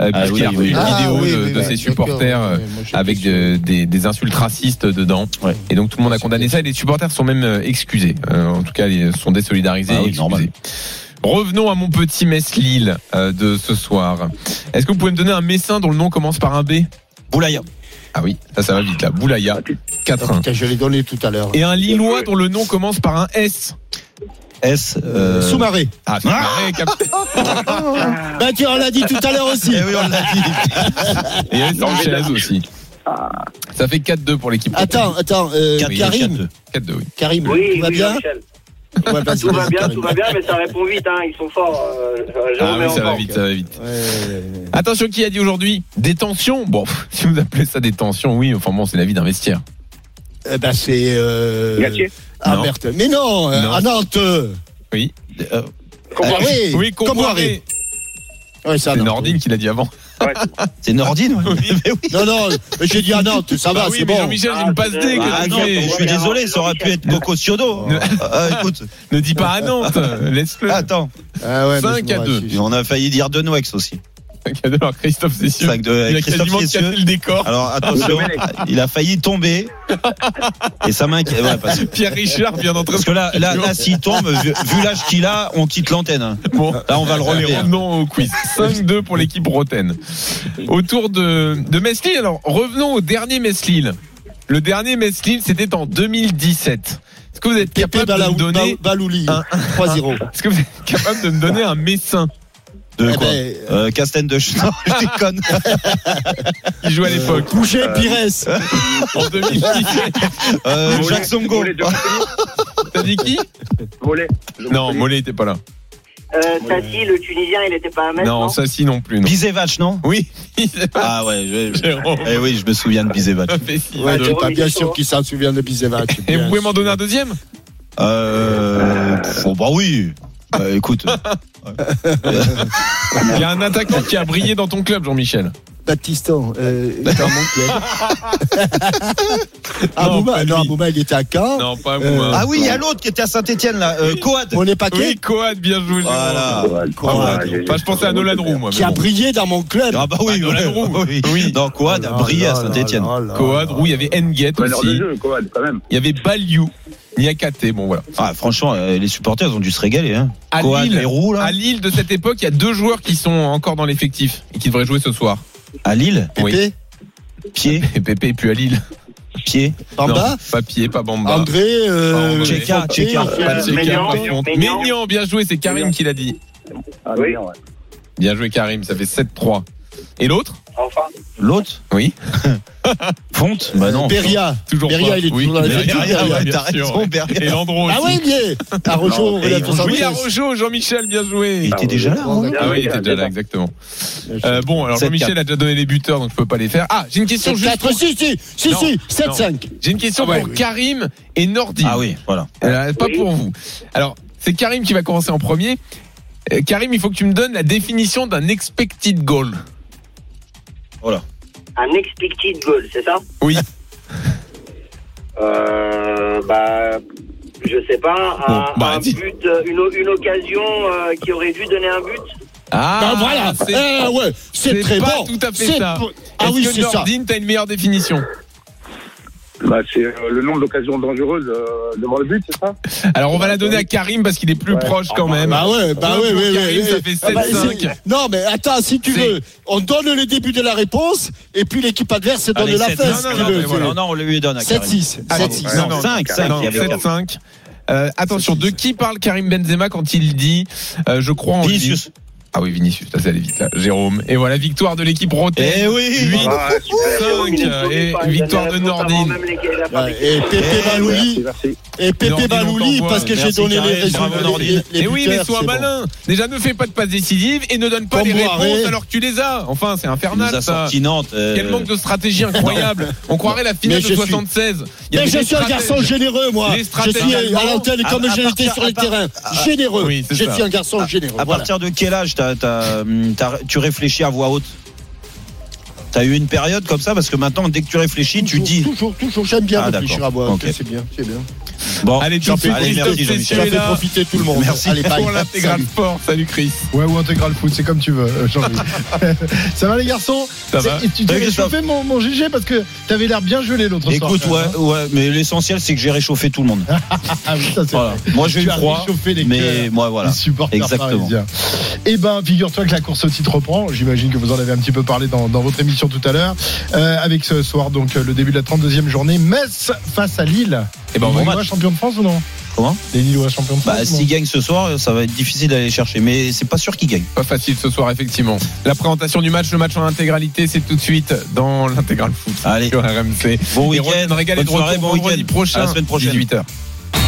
Speaker 4: euh,
Speaker 3: Ah
Speaker 4: puisqu'il
Speaker 3: oui,
Speaker 4: a reçu
Speaker 3: oui.
Speaker 4: une
Speaker 5: Ah,
Speaker 4: vidéo
Speaker 5: oui,
Speaker 4: de, ses supporters euh,
Speaker 5: moi,
Speaker 4: avec de- des, des insultes racistes dedans.
Speaker 3: Ouais.
Speaker 4: Et donc tout le monde a condamné ça et les supporters sont même euh, excusés. Euh, en tout cas, ils sont désolidarisés
Speaker 3: Ah
Speaker 4: et
Speaker 3: oui,
Speaker 4: excusés.
Speaker 3: normal.
Speaker 4: Revenons à mon petit Metz-Lille euh, de ce soir. Est-ce que vous pouvez me donner un Messin dont le nom commence par un B?
Speaker 3: Boulaya.
Speaker 4: Ah oui, ça, ça va vite là. Boulaya, 4-1.
Speaker 5: Putain, je l'ai donné tout à l'heure.
Speaker 4: Et un Lillois dont le nom commence par un S.
Speaker 3: S.
Speaker 5: Euh. Soumaré.
Speaker 4: Ah, pareil, capitaine.
Speaker 5: Ben, tu en l'as dit tout à l'heure aussi.
Speaker 3: Eh oui, on l'a dit.
Speaker 4: Et avait Sanchez aussi. Ça fait 4-2 pour l'équipe.
Speaker 5: Attends, attends, euh,
Speaker 3: Quatre-
Speaker 5: Karim.
Speaker 4: 4-2, oui.
Speaker 5: Karim,
Speaker 14: Oui,
Speaker 5: tout va
Speaker 14: oui,
Speaker 5: bien.
Speaker 14: Tout va bien, tout va bien, mais ça répond vite, hein. Ils sont forts. euh,
Speaker 4: Ah oui, ça va vite, ça va vite.
Speaker 5: Ouais, ouais, ouais.
Speaker 4: Attention, qui a dit aujourd'hui Détention Bon, si vous appelez ça détention, oui, enfin bon, c'est la vie d'un vestiaire.
Speaker 5: Eh ben, c'est. Euh... Ah,
Speaker 4: Non.
Speaker 5: merde. Mais non, euh,
Speaker 4: Non.
Speaker 5: à Nantes.
Speaker 4: Oui.
Speaker 3: Euh,
Speaker 5: oui,
Speaker 4: Oui, Comboiré.
Speaker 5: Ouais, c'est.
Speaker 4: Nordine qui l'a dit avant.
Speaker 3: C'est Nordine. ouais.
Speaker 5: Non, non, mais j'ai dit à Nantes, ça va,
Speaker 4: Bah oui,
Speaker 5: c'est
Speaker 4: mais
Speaker 5: bon.
Speaker 4: Jean-Michel, j'ai une passe D que
Speaker 3: Ah
Speaker 4: fais.
Speaker 3: je suis désolé, ça aurait pu être Coco Ciodo.
Speaker 4: Ne-
Speaker 3: Euh, écoute,
Speaker 4: Ne dis pas à Nantes, laisse-le.
Speaker 3: attends,
Speaker 5: Ah ouais, mais
Speaker 4: Cinq
Speaker 5: je me
Speaker 4: à deux.
Speaker 5: rassure.
Speaker 3: on a failli dire de Noex aussi.
Speaker 4: Alors, Christophe Cessieux.
Speaker 3: Sac de
Speaker 4: Il a
Speaker 3: Christophe
Speaker 4: quasiment
Speaker 3: Cessieux.
Speaker 4: cassé le décor.
Speaker 3: Alors attention, il a failli tomber et ça m'inquiète. Ouais, parce,
Speaker 4: Pierre Richard vient d'entrer.
Speaker 3: parce que là, là, là s'il tombe, vu, vu l'âge qu'il a, on quitte l'antenne.
Speaker 4: Bon,
Speaker 3: Là, on va le relever. hein.
Speaker 4: revenons au quiz. 5-2 pour l'équipe Roten. Autour de, de. Alors, revenons au dernier Metz-Lille. Le dernier Metz-Lille, c'était en 2017. Est-ce que vous êtes capable de me donner un-
Speaker 5: 3-0.
Speaker 4: Est-ce que vous êtes capable de me donner un Messin?
Speaker 3: De
Speaker 5: Eh
Speaker 3: quoi
Speaker 5: ben,
Speaker 3: euh, Castagne de Ch- Non, je déconne.
Speaker 4: qui jouait à l'époque
Speaker 5: Couché, Pires.
Speaker 4: en 2017
Speaker 3: Euh, Jacques Songo.
Speaker 15: De.
Speaker 4: T'as dit qui?
Speaker 15: Mollet. de
Speaker 4: Non. Mollet était pas là.
Speaker 14: Euh, Tassi, le Tunisien, il était pas un mètre,
Speaker 4: Non,
Speaker 14: non?
Speaker 4: ça si non plus. Non.
Speaker 3: Bizevac, non?
Speaker 4: Oui,
Speaker 3: Ah ouais, je,
Speaker 4: Jérôme.
Speaker 3: eh oui, je me souviens de Bizevac.
Speaker 4: Six
Speaker 5: Ouais,
Speaker 4: à
Speaker 5: t'es pas bien sûr qu'il s'en souvient de Bizevac.
Speaker 4: Et vous pouvez m'en donner un deuxième?
Speaker 3: Euh, pff, oh, bah oui. Bah, écoute,
Speaker 4: Il y a un attaquant qui a brillé dans ton club, Jean-Michel.
Speaker 5: Baptiston. Euh, dans mon club. Abouma,
Speaker 4: pas
Speaker 5: non. Abouma, il était à Caen.
Speaker 4: Non, pas.
Speaker 5: Euh,
Speaker 3: ah oui, il y a l'autre qui était à Saint-Etienne là, euh, Coad.
Speaker 5: On est paquet.
Speaker 4: Oui, Coad, bien joué.
Speaker 3: Voilà.
Speaker 5: Coad.
Speaker 15: Ah,
Speaker 4: je pensais à Nolan Roux, moi.
Speaker 5: Qui a brillé dans mon club.
Speaker 3: Ah bah oui,
Speaker 4: Nolan
Speaker 3: ouais,
Speaker 4: Roux.
Speaker 3: oui.
Speaker 4: Oui.
Speaker 3: Non, Coad a
Speaker 5: Oh là
Speaker 3: brillé à
Speaker 5: là
Speaker 3: Saint-Etienne.
Speaker 4: Coad. Roux, il y avait Nguet
Speaker 15: Meneur de
Speaker 4: aussi.
Speaker 15: jeu, Coad, quand même.
Speaker 4: Il y avait Baliou. Niakate, bon voilà.
Speaker 3: Ah, franchement, euh, les supporters ils ont dû se régaler. Hein.
Speaker 4: À Lille,
Speaker 3: là.
Speaker 4: à Lille de cette époque, il y a deux joueurs qui sont encore dans l'effectif et qui devraient jouer ce soir.
Speaker 3: À Lille,
Speaker 4: Oui.
Speaker 3: pied,
Speaker 4: Et Pépé plus à Lille.
Speaker 3: pied?
Speaker 5: Bamba?
Speaker 4: Non, pas pied, pas Bamba.
Speaker 5: André, euh,
Speaker 4: André.
Speaker 5: Euh.
Speaker 14: Maignan. Maignan,
Speaker 4: bien joué, c'est Karim qui l'a dit.
Speaker 15: Ah,
Speaker 14: Oui.
Speaker 15: Bien
Speaker 4: joué Karim, ça fait 7-3. Et l'autre
Speaker 14: Enfin.
Speaker 3: L'autre,
Speaker 4: Oui.
Speaker 3: Fonte. Bah non.
Speaker 5: Beria.
Speaker 4: Toujours
Speaker 5: Beria,
Speaker 4: pas.
Speaker 5: il est
Speaker 4: Oui,
Speaker 5: toujours dans
Speaker 4: Beria,
Speaker 5: l'effectif,
Speaker 4: Beria,
Speaker 5: Beria.
Speaker 4: ouais, bien
Speaker 3: T'as
Speaker 4: sûr,
Speaker 3: raison,
Speaker 4: ouais.
Speaker 3: Beria.
Speaker 4: Et Landreau
Speaker 5: Ah
Speaker 4: aussi.
Speaker 5: oui, bien. À Rojo,
Speaker 3: Non, et
Speaker 4: Oui, à
Speaker 5: 73.
Speaker 4: Rojo, Jean-Michel, bien joué.
Speaker 3: Il était déjà là. hein.
Speaker 4: Ah oui, il était déjà là, exactement. Euh, bon, alors Jean-Michel a déjà donné les buteurs, donc je peux pas les faire. Ah, j'ai une question juste
Speaker 5: 4
Speaker 4: pour...
Speaker 5: si, si, si,
Speaker 4: Non,
Speaker 5: si,
Speaker 4: non.
Speaker 5: 7-5.
Speaker 4: J'ai une question
Speaker 5: Ah
Speaker 4: pour. Karim et Nordine.
Speaker 3: Ah oui, voilà.
Speaker 4: Euh, pas
Speaker 14: Oui.
Speaker 4: pour vous. Alors, c'est Karim qui va commencer en premier. Euh, Karim, il faut que tu me donnes la définition d'un expected goal.
Speaker 14: Un expected goal, c'est ça?
Speaker 4: Oui.
Speaker 14: Euh, bah, je sais pas, un,
Speaker 4: Bon, bah,
Speaker 14: un
Speaker 4: dis.
Speaker 14: but, euh, une, occasion euh, qui aurait dû donner un but?
Speaker 4: Ah,
Speaker 5: Ah, voilà.
Speaker 4: c'est
Speaker 5: Eh, ouais, c'est très
Speaker 4: pas
Speaker 5: bon.
Speaker 4: tout à fait
Speaker 5: C'est
Speaker 4: ça.
Speaker 5: Ah
Speaker 4: Est-ce
Speaker 5: oui,
Speaker 4: que
Speaker 5: c'est ça.
Speaker 4: Nordine, t'as une meilleure définition?
Speaker 15: Bah, c'est euh, le nombre d'occasions dangereuses euh, devant le but, c'est ça?
Speaker 4: Alors, on va la donner à Karim parce qu'il est plus
Speaker 15: Ouais.
Speaker 4: proche quand
Speaker 15: Ah,
Speaker 4: même.
Speaker 5: Bah ouais, bah ouais, ouais,
Speaker 4: Karim,
Speaker 5: ouais,
Speaker 4: ça fait
Speaker 5: Ah bah,
Speaker 4: 7-5.
Speaker 5: c'est- Non, mais attends, si tu veux, on donne le début de la réponse et puis l'équipe adverse donne
Speaker 3: Allez,
Speaker 5: la fesse.
Speaker 3: non,
Speaker 5: si
Speaker 3: non,
Speaker 5: tu
Speaker 3: non,
Speaker 5: veux.
Speaker 3: mais voilà. Non, non, on lui donne à Karim.
Speaker 5: 7-6.
Speaker 4: Ah,
Speaker 5: 7-6.
Speaker 4: non, non,
Speaker 3: 5, 5,
Speaker 4: Non,
Speaker 3: il y avait
Speaker 4: 7-5. Euh, attention, de qui parle Karim Benzema quand il dit euh, je crois en lui?
Speaker 3: Vinicius.
Speaker 4: Ah oui, Vinicius, ça c'est allé vite là. Jérôme. Et voilà, victoire de l'équipe Rotten.
Speaker 3: Eh oui
Speaker 4: 8
Speaker 15: Ah, super.
Speaker 4: 5 et victoire de Nordine.
Speaker 5: Et Pépé
Speaker 3: Eh,
Speaker 5: Balouli, et Pépé Balouli, parce que j'ai donné les résultats.
Speaker 4: Et oui, mais sois malin. Déjà, ne fais pas de passes décisives et ne donne pas les réponses alors que tu les as. Enfin, c'est infernal ça.
Speaker 3: euh,
Speaker 4: Quel manque de stratégie incroyable. On croirait la finale
Speaker 5: Mais
Speaker 4: de
Speaker 5: je suis-
Speaker 4: 76. Il y
Speaker 5: Mais je suis un garçon généreux, moi. Je suis à l'antenne comme l'étais
Speaker 3: partir-
Speaker 5: sur les terrains. Généreux. Je suis un garçon généreux.
Speaker 3: À partir de quel âge tu réfléchis à voix haute T'as eu une période comme ça parce que maintenant dès que tu réfléchis tu dis
Speaker 5: Toujours, toujours, j'aime bien
Speaker 3: Ah,
Speaker 5: réfléchir
Speaker 3: d'accord.
Speaker 5: à voix.
Speaker 3: Ok.
Speaker 5: C'est bien, c'est bien.
Speaker 3: bon
Speaker 4: Allez,
Speaker 5: J'en fais
Speaker 3: allez, merci, Jean-Michel.
Speaker 5: Fait profiter tout le monde.
Speaker 3: Merci.
Speaker 5: Allez,
Speaker 4: pour l'intégral
Speaker 5: Salut.
Speaker 4: sport. Salut Chris.
Speaker 16: Ouais, ou intégral foot, c'est comme tu veux, euh, Jean-Louis. ça va les garçons
Speaker 4: Ça va
Speaker 16: Tu t'es réchauffé mon, mon GG parce que t'avais l'air bien gelé l'autre soir.
Speaker 3: écoute ouais, ouais mais l'essentiel c'est que j'ai réchauffé tout le monde
Speaker 16: Ah oui, ça c'est
Speaker 3: Voilà.
Speaker 16: vrai.
Speaker 3: moi j'ai eu
Speaker 16: réchauffé les
Speaker 3: mais moi voilà
Speaker 16: des supporters
Speaker 3: Exactement.
Speaker 16: Eh ben, figure-toi que la course au titre reprend. J'imagine que vous en avez un petit peu parlé dans, dans votre émission tout à l'heure. Euh, avec ce soir, donc, euh, le début de la 32e journée. Metz face à Lille.
Speaker 4: Eh ben,
Speaker 16: les
Speaker 4: bon
Speaker 3: match.
Speaker 16: champions de France ou non?
Speaker 3: Comment?
Speaker 16: Les Lillois champions de France
Speaker 3: bah
Speaker 16: ou non
Speaker 3: s'ils gagnent ce soir ça va être difficile d'aller chercher mais c'est pas sûr qu'ils gagnent
Speaker 4: Pas facile ce soir, effectivement. La présentation du match, le match en intégralité, c'est tout de suite dans l'intégral foot.
Speaker 3: allez
Speaker 4: Sur RMC.
Speaker 3: bon
Speaker 4: Et
Speaker 3: week-end
Speaker 4: de retour
Speaker 3: bon
Speaker 4: vendredi
Speaker 3: week-end
Speaker 4: prochain,
Speaker 3: à la semaine prochaine
Speaker 4: 18h.